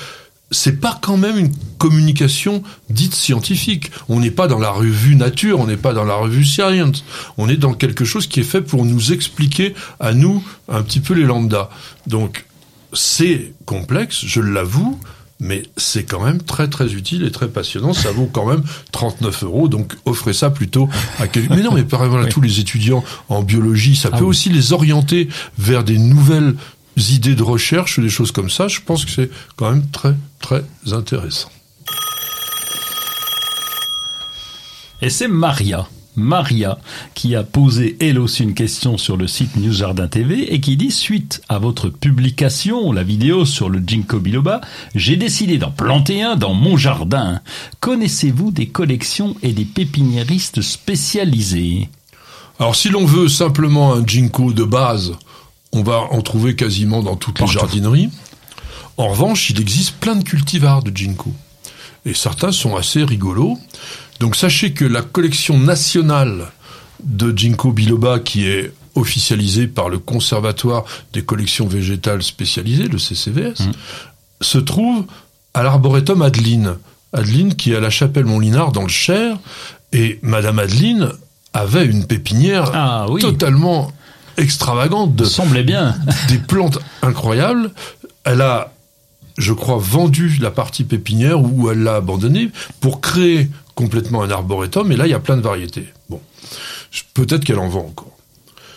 c'est pas quand même une communication dite scientifique. On n'est pas dans la revue Nature, on n'est pas dans la revue Science. On est dans quelque chose qui est fait pour nous expliquer à nous un petit peu les lambda. Donc c'est complexe, je l'avoue, mais c'est quand même très très utile et très passionnant. Ça vaut quand même 39 euros, donc offrez ça plutôt à quelqu'un. Mais non, mais par exemple, à tous les étudiants en biologie, ça Ah peut oui. aussi les orienter vers des nouvelles idées de recherche des choses comme ça. Je pense que c'est quand même très très intéressant. Et c'est Maria. Maria, qui a posé elle aussi une question sur le site News Jardin TV et qui dit suite à votre publication, la vidéo sur le ginkgo biloba, j'ai décidé d'en planter un dans mon jardin. Connaissez-vous des collections et des pépiniéristes spécialisés? Alors si l'on veut simplement un ginkgo de base, on va en trouver quasiment dans toutes les jardineries. En revanche, il existe plein de cultivars de ginkgo. Et certains sont assez rigolos. Donc sachez que la collection nationale de ginkgo biloba, qui est officialisée par le Conservatoire des collections végétales spécialisées, le CCVS, se trouve à l'arboretum Adeline. Adeline qui est à la chapelle Montlinard dans le Cher. Et Madame Adeline avait une pépinière Ah oui. totalement extravagante de Semblait bien. des plantes incroyables. Elle a, je crois, vendu la partie pépinière ou elle l'a abandonnée pour créer complètement un arboretum. Et là, il y a plein de variétés. Bon, peut-être qu'elle en vend encore.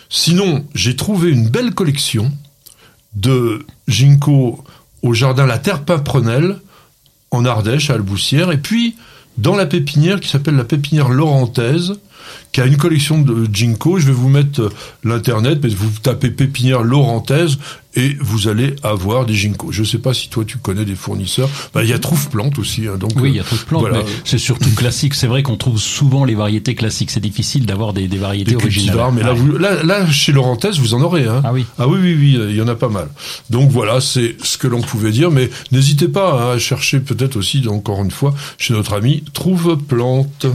Sinon, j'ai trouvé une belle collection de ginkgo au jardin La Terre Pimprenelle en Ardèche, à Alboussière, et puis dans la pépinière qui s'appelle la pépinière Laurentaise, qui a une collection de ginkgo. Je vais vous mettre euh, l'internet, mais vous tapez pépinière Laurentaise et vous allez avoir des ginkgo. Je sais pas si toi tu connais des fournisseurs. Bah, il y a Trouve Plante aussi. hein, donc Oui, il y euh, a trop de plantes, voilà. c'est surtout classique. C'est vrai qu'on trouve souvent les variétés classiques. C'est difficile d'avoir des, des variétés des originales. mais là, Ouais. vous, là, là, chez Laurentaise, vous en aurez. Hein. Ah oui. Ah oui, oui, oui, il y en a pas mal. Donc voilà, c'est ce que l'on pouvait dire, mais n'hésitez pas hein, à chercher peut-être aussi, encore une fois, chez notre ami Trouve Plante.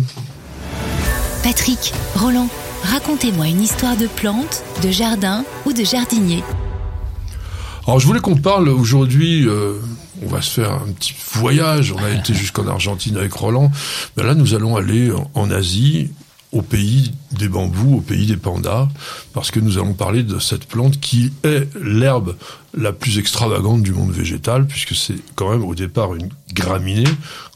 Patrick, Roland, racontez-moi une histoire de plante, de jardin ou de jardinier. Alors je voulais qu'on parle aujourd'hui, euh, on va se faire un petit voyage, on a été jusqu'en Argentine avec Roland, là nous allons aller en Asie, au pays des bambous, au pays des pandas, parce que nous allons parler de cette plante qui est l'herbe la plus extravagante du monde végétal, puisque c'est quand même au départ une graminée,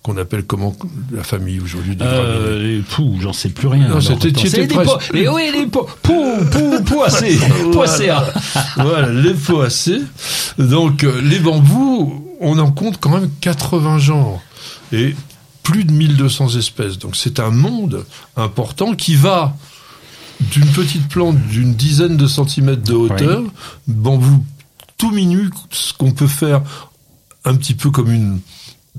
qu'on appelle comment la famille aujourd'hui des graminées Euh, les- pou, j'en sais plus rien. Non, c'était- presque. po- Mais oui, les po- pou, pou, poissé, poissé. voilà, les poacées. Donc, euh, les bambous, on en compte quand même 80 genres. Et plus de 1200 espèces. Donc, c'est un monde important qui va d'une petite plante d'une dizaine de centimètres de hauteur, bambou tout minu, ce qu'on peut faire un petit peu comme une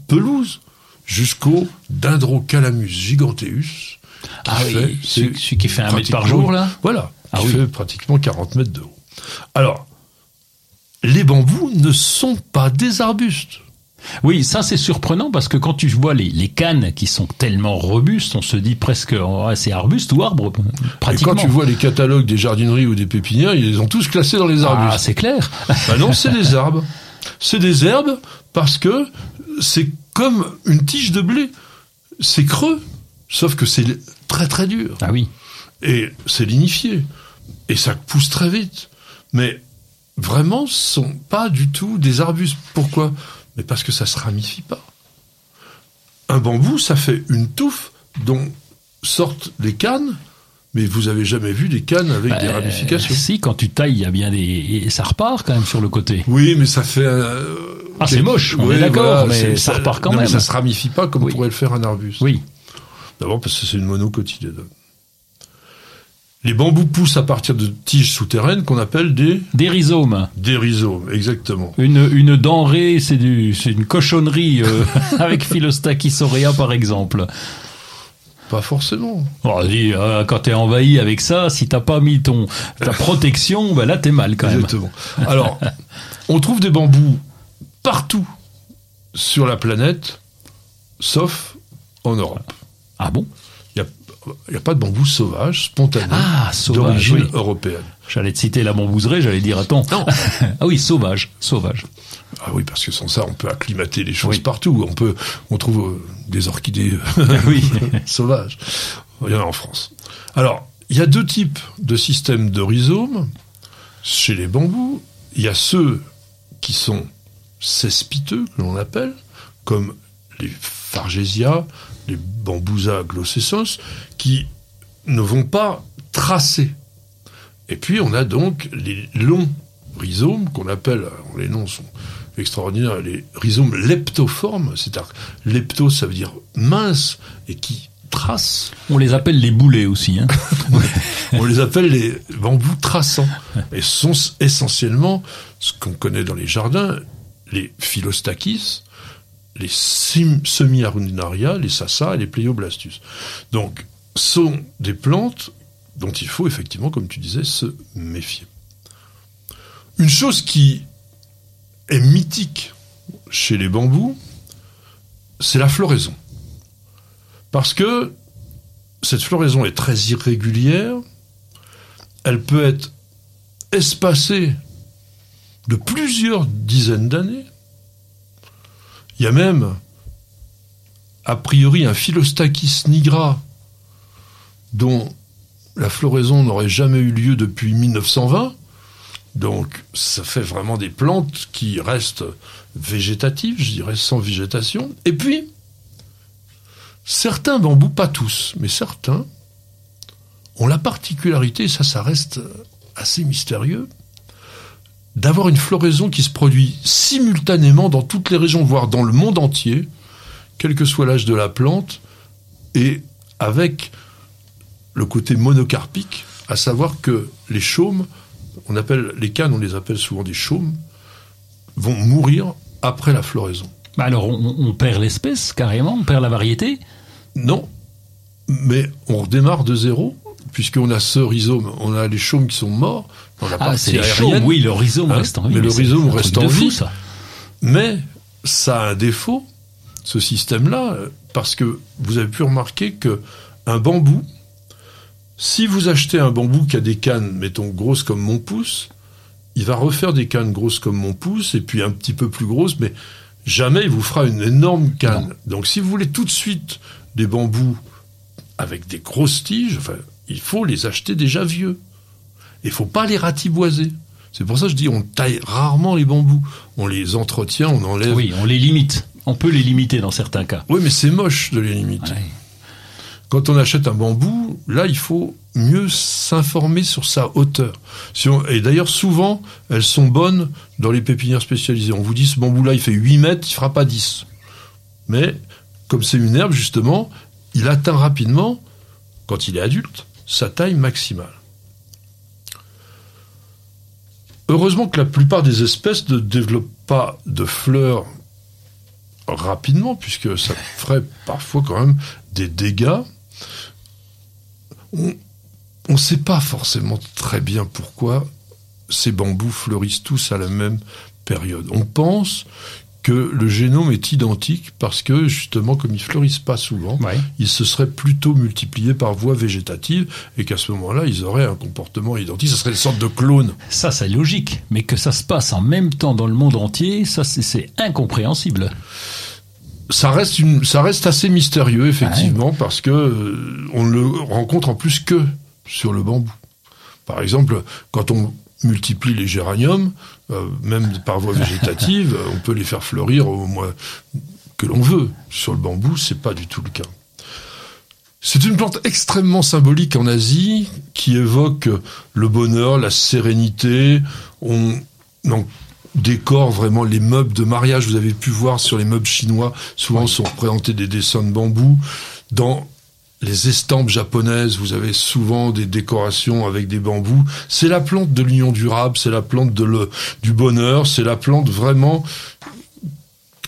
pelouse, jusqu'au Dendrocalamus giganteus. qui Ah fait- celui, qui fait un mètre par jour, là Voilà, Ah qui oui. fait pratiquement 40 mètres de haut. Alors, les bambous ne sont pas des arbustes. Oui, ça c'est surprenant parce que quand tu vois les, les cannes qui sont tellement robustes, on se dit presque oh, c'est arbuste ou arbre pratiquement. Et quand tu vois les catalogues des jardineries ou des pépinières, ils les ont tous classés dans les arbustes. Ah, c'est clair. Bah non, c'est des arbres. C'est des herbes parce que c'est comme une tige de blé. C'est creux, sauf que c'est très très dur. Ah oui. Et c'est lignifié. Et ça pousse très vite. Mais vraiment, ce sont pas du tout des arbustes. Pourquoi? Mais parce que ça se ramifie pas. Un bambou, ça fait une touffe dont sortent des cannes, mais vous avez jamais vu des cannes avec des Bah, ramifications. Si, quand tu tailles, il y a bien des. Et ça repart quand même sur le côté. Oui, mais ça fait. euh, Ah, c'est moche, on Oui, est d'accord, voilà, mais ça repart quand non, mais même. ça se ramifie pas comme Oui. pourrait le faire un arbuste. Oui. D'abord parce que c'est une monocotylédone. Les bambous poussent à partir de tiges souterraines qu'on appelle des, Des rhizomes. des rhizomes, exactement. Une, une denrée, c'est du, c'est une cochonnerie euh, avec Philostachys aurea par exemple. Pas forcément. Oh, dis, euh, quand t'es envahi avec ça, si t'as pas mis ton ta protection, ben là t'es mal quand même. Exactement. Alors, on trouve des bambous partout sur la planète, sauf en Europe. Ah bon? Il n'y a, pas de bambou sauvage, spontané, Ah, sauvage, d'origine oui. européenne. J'allais te citer la bambouserie, j'allais dire attends. Non. ah oui, sauvage, sauvage. Ah oui, parce que sans ça, on peut acclimater les choses Oui. partout. On peut, on trouve euh, des orchidées oui. sauvages. Il y en a en France. Alors, il y a deux types de systèmes de rhizomes chez les bambous. Il y a ceux qui sont cespiteux, que l'on appelle, comme les Fargesia, les Bambousa glossessos, qui ne vont pas tracer. Et puis, on a donc les longs rhizomes qu'on appelle, les noms sont extraordinaires, les rhizomes leptoformes, c'est-à-dire lepto, ça veut dire mince, et qui tracent. On les appelle les boulets aussi. Hein. On les appelle les bambous traçants. Et ce sont essentiellement ce qu'on connaît dans les jardins, les philostachys, les semi-arundinaria, les sassa et les pleioblastus. Donc, sont des plantes dont il faut effectivement, comme tu disais, se méfier. Une chose qui est mythique chez les bambous, c'est la floraison. Parce que cette floraison est très irrégulière, elle peut être espacée de plusieurs dizaines d'années. Il y a même, a priori, un Philostachys nigra dont la floraison n'aurait jamais eu lieu depuis 1920. Donc, ça fait vraiment des plantes qui restent végétatives, je dirais, sans végétation. Et puis, certains bambous, pas tous, mais certains, ont la particularité, ça, ça reste assez mystérieux, d'avoir une floraison qui se produit simultanément dans toutes les régions, voire dans le monde entier, quel que soit l'âge de la plante, et avec le côté monocarpique, à savoir que les chaumes, on appelle les cannes, on les appelle souvent des chaumes, vont mourir après la floraison. Bah alors on, on perd l'espèce carrément, on perd la variété? Non, mais on redémarre de zéro, puisqu'on a ce rhizome, on a les chaumes qui sont morts dans la Ah, c'est les chaumes, oui, le rhizome Hein, reste en vie. mais le rhizome reste en fou, vie. ça. mais ça a un défaut, ce système-là, parce que vous avez pu remarquer que un bambou, si vous achetez un bambou qui a des cannes, mettons grosses comme mon pouce, il va refaire des cannes grosses comme mon pouce et puis un petit peu plus grosses, mais jamais il vous fera une énorme canne. Donc si vous voulez tout de suite des bambous avec des grosses tiges, enfin, il faut les acheter déjà vieux. Il faut pas les ratiboiser. C'est pour ça que je dis on taille rarement les bambous. On les entretient, on enlève. Oui, on les limite. On peut les limiter dans certains cas. Oui, mais c'est moche de les limiter. Ouais. Quand on achète un bambou, là, il faut mieux s'informer sur sa hauteur. Si on- et d'ailleurs, souvent, elles sont bonnes dans les pépinières spécialisées. On vous dit, ce bambou-là, il fait 8 mètres, il fera pas 10. Mais, comme c'est une herbe, justement, il atteint rapidement, quand il est adulte, sa taille maximale. Heureusement que la plupart des espèces ne développent pas de fleurs rapidement, puisque ça ferait parfois quand même des dégâts. On ne sait pas forcément très bien pourquoi ces bambous fleurissent tous à la même période. On pense que le génome est identique parce que justement, comme ils fleurissent pas souvent, Ouais. ils se seraient plutôt multipliés par voie végétative et qu'à ce moment-là, ils auraient un comportement identique. Ça serait une sorte de clone. Ça, c'est logique. Mais que ça se passe en même temps dans le monde entier, ça, c'est- c'est incompréhensible. Ça reste une, ça reste assez mystérieux effectivement parce que euh, on ne le rencontre en plus que sur le bambou. Par exemple, quand on multiplie les géraniums, euh, même par voie végétative, on peut les faire fleurir au moins que l'on veut. Sur le bambou, c'est pas du tout le cas. C'est une plante extrêmement symbolique en Asie qui évoque le bonheur, la sérénité. On décore vraiment les meubles de mariage. Vous avez pu voir sur les meubles chinois, souvent sont représentés des dessins de bambou. Dans les estampes japonaises, vous avez souvent des décorations avec des bambous. C'est la plante de l'union durable, c'est la plante du bonheur, c'est la plante vraiment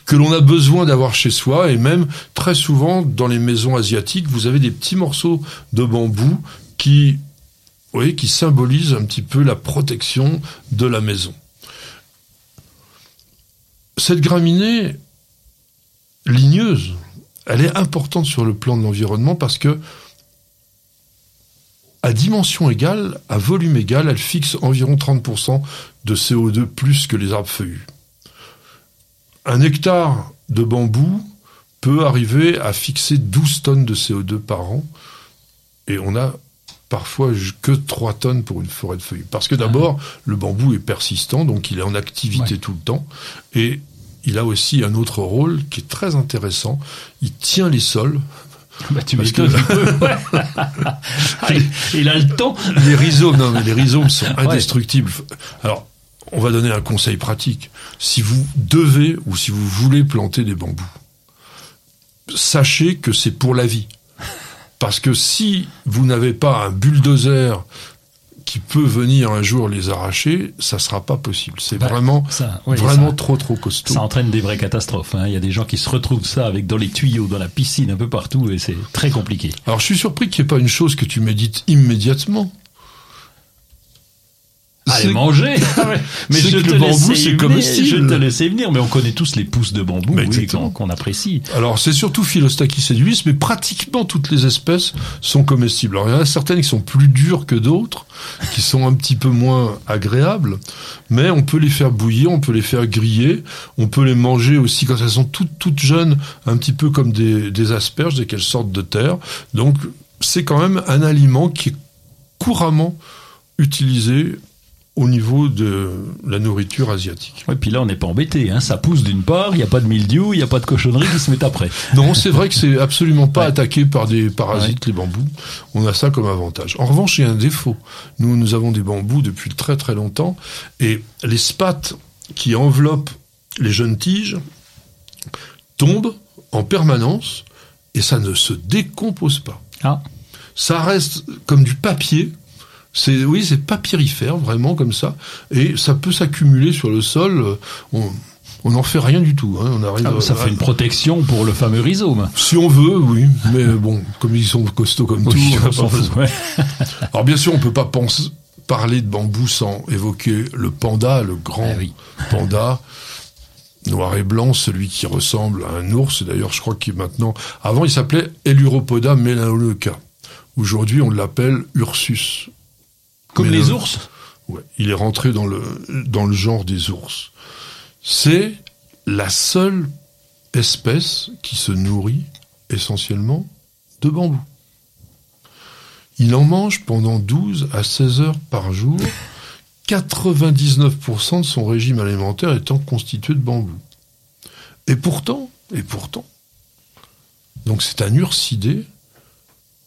que l'on a besoin d'avoir chez soi et même très souvent dans les maisons asiatiques, vous avez des petits morceaux de bambou qui, oui, qui symbolisent un petit peu la protection de la maison. Cette graminée ligneuse, elle est importante sur le plan de l'environnement parce que à dimension égale, à volume égal, elle fixe environ 30% de CO2 plus que les arbres feuillus. Un hectare de bambou peut arriver à fixer 12 tonnes de CO2 par an et on a parfois que 3 tonnes pour une forêt de feuillus. Parce que d'abord, le bambou est persistant, donc il est en activité Ouais. tout le temps et il a aussi un autre rôle qui est très intéressant. Il tient les sols. Bah, tu m'étonnes que-. Ouais. Ah, il- il a le temps. Les rhizomes, non, mais les rhizomes sont indestructibles. Alors, on va donner un conseil pratique. Si vous devez ou si vous voulez planter des bambous, sachez que c'est pour la vie. Parce que si vous n'avez pas un bulldozer qui peut venir un jour les arracher, ça sera pas possible. C'est Bah, vraiment, Ça, oui, vraiment ça- trop, trop costaud. Ça entraîne des vraies catastrophes. hein. Il y a des gens qui se retrouvent ça avec dans les tuyaux, dans la piscine, un peu partout, et c'est très compliqué. Alors, je suis surpris qu'il n'y ait pas une chose que tu médites immédiatement. Allez, manger Mais je te le bambou, c'est comestible. Je te laissais venir, mais on connaît tous les pousses de bambou Bah, oui, qu'on apprécie. Alors, c'est surtout Philostachys edulis, mais pratiquement toutes les espèces sont comestibles. Alors, il y en a certaines qui sont plus dures que d'autres, qui sont un petit peu moins agréables, mais on peut les faire bouillir, on peut les faire griller, on peut les manger aussi quand elles sont toutes, toutes jeunes, un petit peu comme des, des asperges dès qu'elles sortent de terre. Donc, c'est quand même un aliment qui est couramment utilisé au niveau de la nourriture asiatique. Et puis là, on n'est pas embêté. Hein. Ça pousse d'une part, il n'y a pas de mildiou, il n'y a pas de cochonnerie qui se met après. Non, c'est vrai que c'est absolument pas Ouais. attaqué par des parasites, les bambous. On a ça comme avantage. En revanche, il y a un défaut. Nous, nous avons des bambous depuis très très longtemps, et les spates qui enveloppent les jeunes tiges tombent en permanence, et ça ne se décompose pas. Ah, Ça reste comme du papier. C'est oui, c'est papyrifère vraiment comme ça, et ça peut s'accumuler sur le sol. euh, On on n'en fait rien du tout. Hein. On arrive. Ah, ça à- fait une protection pour le fameux rhizome. si on veut, oui, mais bon, comme ils sont costauds comme Oui, tout, on fout. ouais. Alors bien sûr, on peut pas penser, parler de bambou sans évoquer le panda, le grand Ah oui. panda noir et blanc, celui qui ressemble à un ours. D'ailleurs, je crois qu'il est maintenant. Avant, il s'appelait Eluropoda melaleuca. Aujourd'hui, on l'appelle Ursus. Comme Mais les le- ours. Ouais, il est rentré dans le dans le genre des ours. C'est la seule espèce qui se nourrit essentiellement de bambou. Il en mange pendant 12 à 16 heures par jour, 99% de son régime alimentaire étant constitué de bambou. Et pourtant, et pourtant, donc c'est un ursidé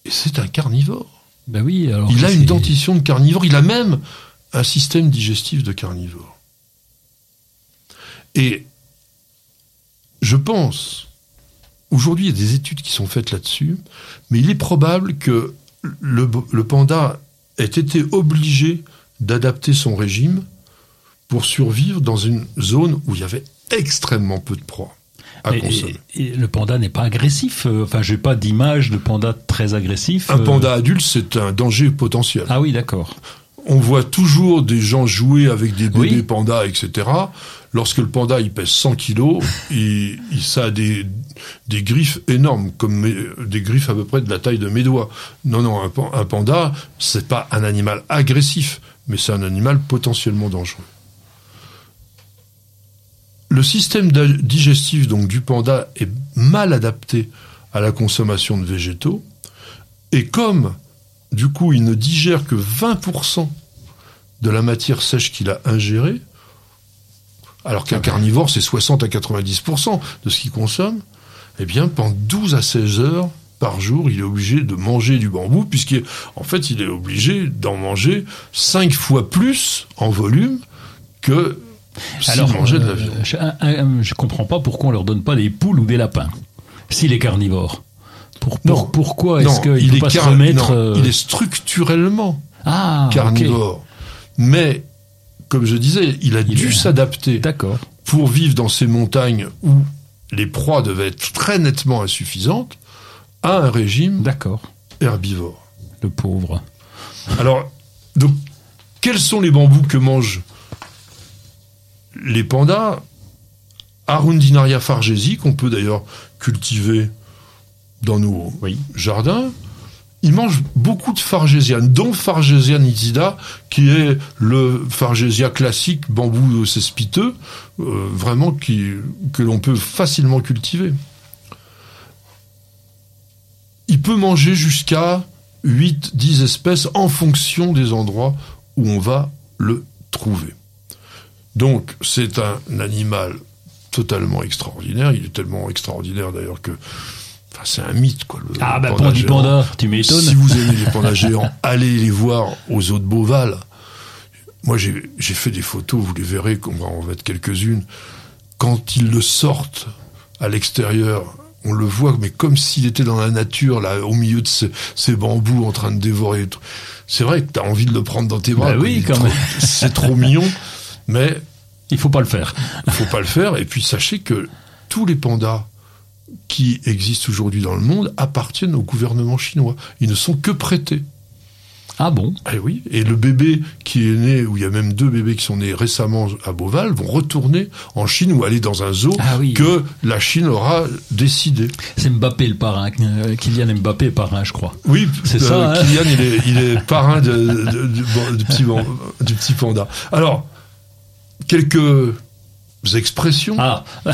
et c'est un carnivore. Ben oui, alors. Il a une dentition de carnivore, il a même un système digestif de carnivore. Et je pense, aujourd'hui il y a des études qui sont faites là-dessus, mais il est probable que le, le panda ait été obligé d'adapter son régime pour survivre dans une zone où il y avait extrêmement peu de proies à Et- consommer. et- et le panda n'est pas agressif. euh, Enfin, j'ai pas d'image de panda très agressif. Un euh. panda adulte, c'est un danger potentiel. Ah oui, d'accord. on voit toujours des gens jouer avec des bébés Oui. pandas, etc. Lorsque le panda il pèse 100 kilos, il, il- ça a des, des griffes énormes, comme mes- des griffes à peu près de la taille de mes doigts. Non, non, un panda, c'est pas un animal agressif, mais c'est un animal potentiellement dangereux. Le système digestif donc du panda est mal adapté à la consommation de végétaux, et comme du coup il ne digère que 20% de la matière sèche qu'il a ingérée, alors qu'un carnivore c'est 60 à 90% de ce qu'il consomme, eh bien pendant 12 à 16 heures par jour, il est obligé de manger du bambou, puisqu'en fait il est obligé d'en manger 5 fois plus en volume que la euh, je, un- je comprends pas pourquoi on leur donne pas des poules ou des lapins. S'il est carnivore. Pour, pour- Non. pourquoi est-ce qu'il il peut est pas se car- remettre non, euh, il est structurellement ah, carnivore. Mais, comme je disais, il a Il dû est- s'adapter D'accord. pour vivre dans ces montagnes où les proies devaient être très nettement insuffisantes à un régime D'accord. herbivore. Le pauvre. Alors, donc, quels sont les bambous que mangent les pandas Arundinaria fargesi, qu'on peut d'ailleurs cultiver dans nos Oui. jardins. Ils mangent beaucoup de fargésiane, dont Fargesia nitida, qui est le Fargesia classique, bambou cespiteux, euh, vraiment qui, que l'on peut facilement cultiver. Il peut manger jusqu'à 8-10 espèces en fonction des endroits où on va le trouver. Donc, c'est un animal totalement extraordinaire. Il est tellement extraordinaire d'ailleurs que enfin, c'est un mythe. Quoi, le- Ah le bah panda pour du panda, tu m'étonnes. Si vous aimez les pandas géants, allez les voir aux eaux de Beauval. Moi, j'ai fait des photos, vous les verrez, on va en mettre quelques-unes. Quand ils le sortent à l'extérieur, on le voit, mais comme s'il était dans la nature, là, au milieu de ces, ces bambous en train de dévorer. C'est vrai que t'as envie de le prendre dans tes bras. Bah oui, quand même. C'est trop mignon, mais Il faut pas le faire. il faut pas le faire. Et puis sachez que tous les pandas qui existent aujourd'hui dans le monde appartiennent au gouvernement chinois. Ils ne sont que prêtés. Ah bon? Eh oui, et le bébé qui est né, ou il y a même deux bébés qui sont nés récemment à Beauval, vont retourner en Chine ou aller dans un zoo Ah oui. que la Chine aura décidé. C'est Mbappé le parrain. euh, Kylian Mbappé parrain, je crois. Oui, C'est euh, ça, hein? Kylian, il est, il est parrain de, de- du, bon, du petit, ban- du petit panda. Alors, quelques expressions. Ah,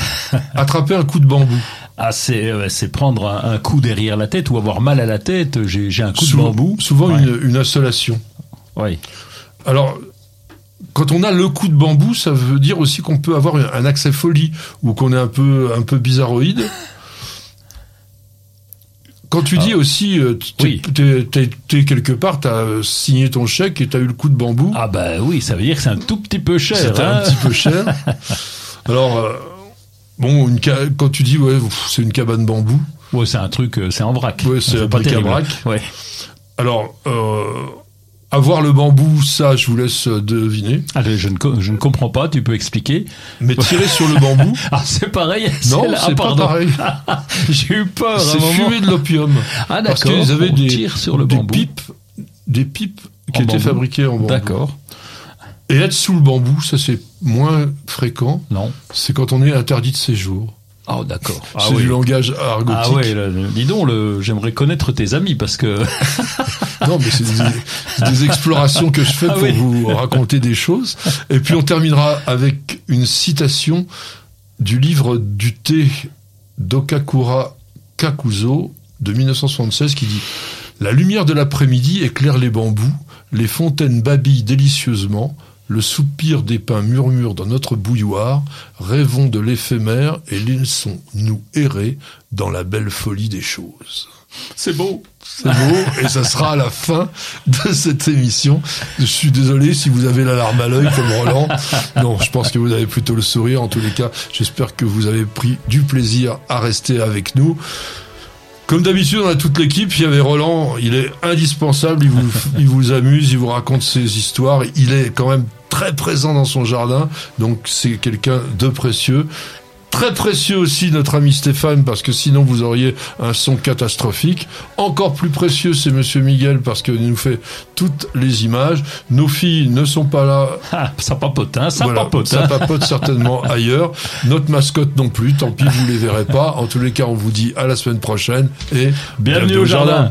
Attraper un coup de bambou. ah c'est euh, c'est prendre un, un coup derrière la tête ou avoir mal à la tête. J'ai j'ai un coup Sou- de bambou. Souvent Ouais. une, une insolation. Oui. Alors, quand on a le coup de bambou, ça veut dire aussi qu'on peut avoir un accès folie ou qu'on est un peu un peu bizarroïde. Quand tu dis aussi, euh, t'es Ah. Oui. quelque part, t'as euh, signé ton chèque et t'as eu le coup de bambou, Ah bah oui, ça veut dire que c'est un tout petit peu cher. hein. un petit peu cher. Alors, euh, bon, une ca- quand tu dis, ouais, c'est une cabane bambou, Ouais, c'est un truc, c'est en vrac. Ouais, c'est fait pas terrible. Ouais. alors, euh, avoir le bambou, ça, je vous laisse euh, deviner. Ah, je, ne, je ne comprends pas, tu peux expliquer. Mais tirer sur le bambou, Ah, c'est pareil. non, ah, c'est pas pareil. J'ai eu peur un C'est fumer de l'opium. Ah Parce d'accord. qu'ils avaient des, tire sur le des bambou. pipes, des pipes qui En étaient bambou. fabriquées en bambou. D'accord. Et être sous le bambou, ça c'est moins fréquent. Non. C'est quand on est interdit de séjour. Ah d'accord. Ah c'est oui. du langage argotique. Ah ouais, là, dis donc, le, j'aimerais connaître tes amis parce que Non, mais c'est des, explorations que je fais Ah pour oui. vous raconter des choses. Et puis on terminera avec une citation du livre du thé d'Okakura Kakuzo de 1976 qui dit La lumière de l'après-midi éclaire les bambous, les fontaines babillent délicieusement, le soupir des pins murmure dans notre bouilloire, rêvons de l'éphémère et laissons-nous errer dans la belle folie des choses. c'est beau. C'est beau, et ça sera la fin de cette émission. Je suis désolé si vous avez la larme à l'œil comme Roland. Non, je pense que vous avez plutôt le sourire. En tous les cas, j'espère que vous avez pris du plaisir à rester avec nous. Comme d'habitude, on a toute l'équipe. Il y avait Roland, il est indispensable, il vous, il vous amuse, il vous raconte ses histoires. Il est quand même très présent dans son jardin, donc c'est quelqu'un de précieux. Très précieux aussi notre ami Stéphane parce que sinon vous auriez un son catastrophique. Encore plus précieux c'est Monsieur Miguel parce qu'il nous fait toutes les images. Nos filles ne sont pas là. Ah, ça papote, hein, ça Voilà, papote. ça hein. papote certainement ailleurs. Notre mascotte non plus. Tant pis, vous les verrez pas. En tous les cas, on vous dit à la semaine prochaine et Bienvenue au jardin.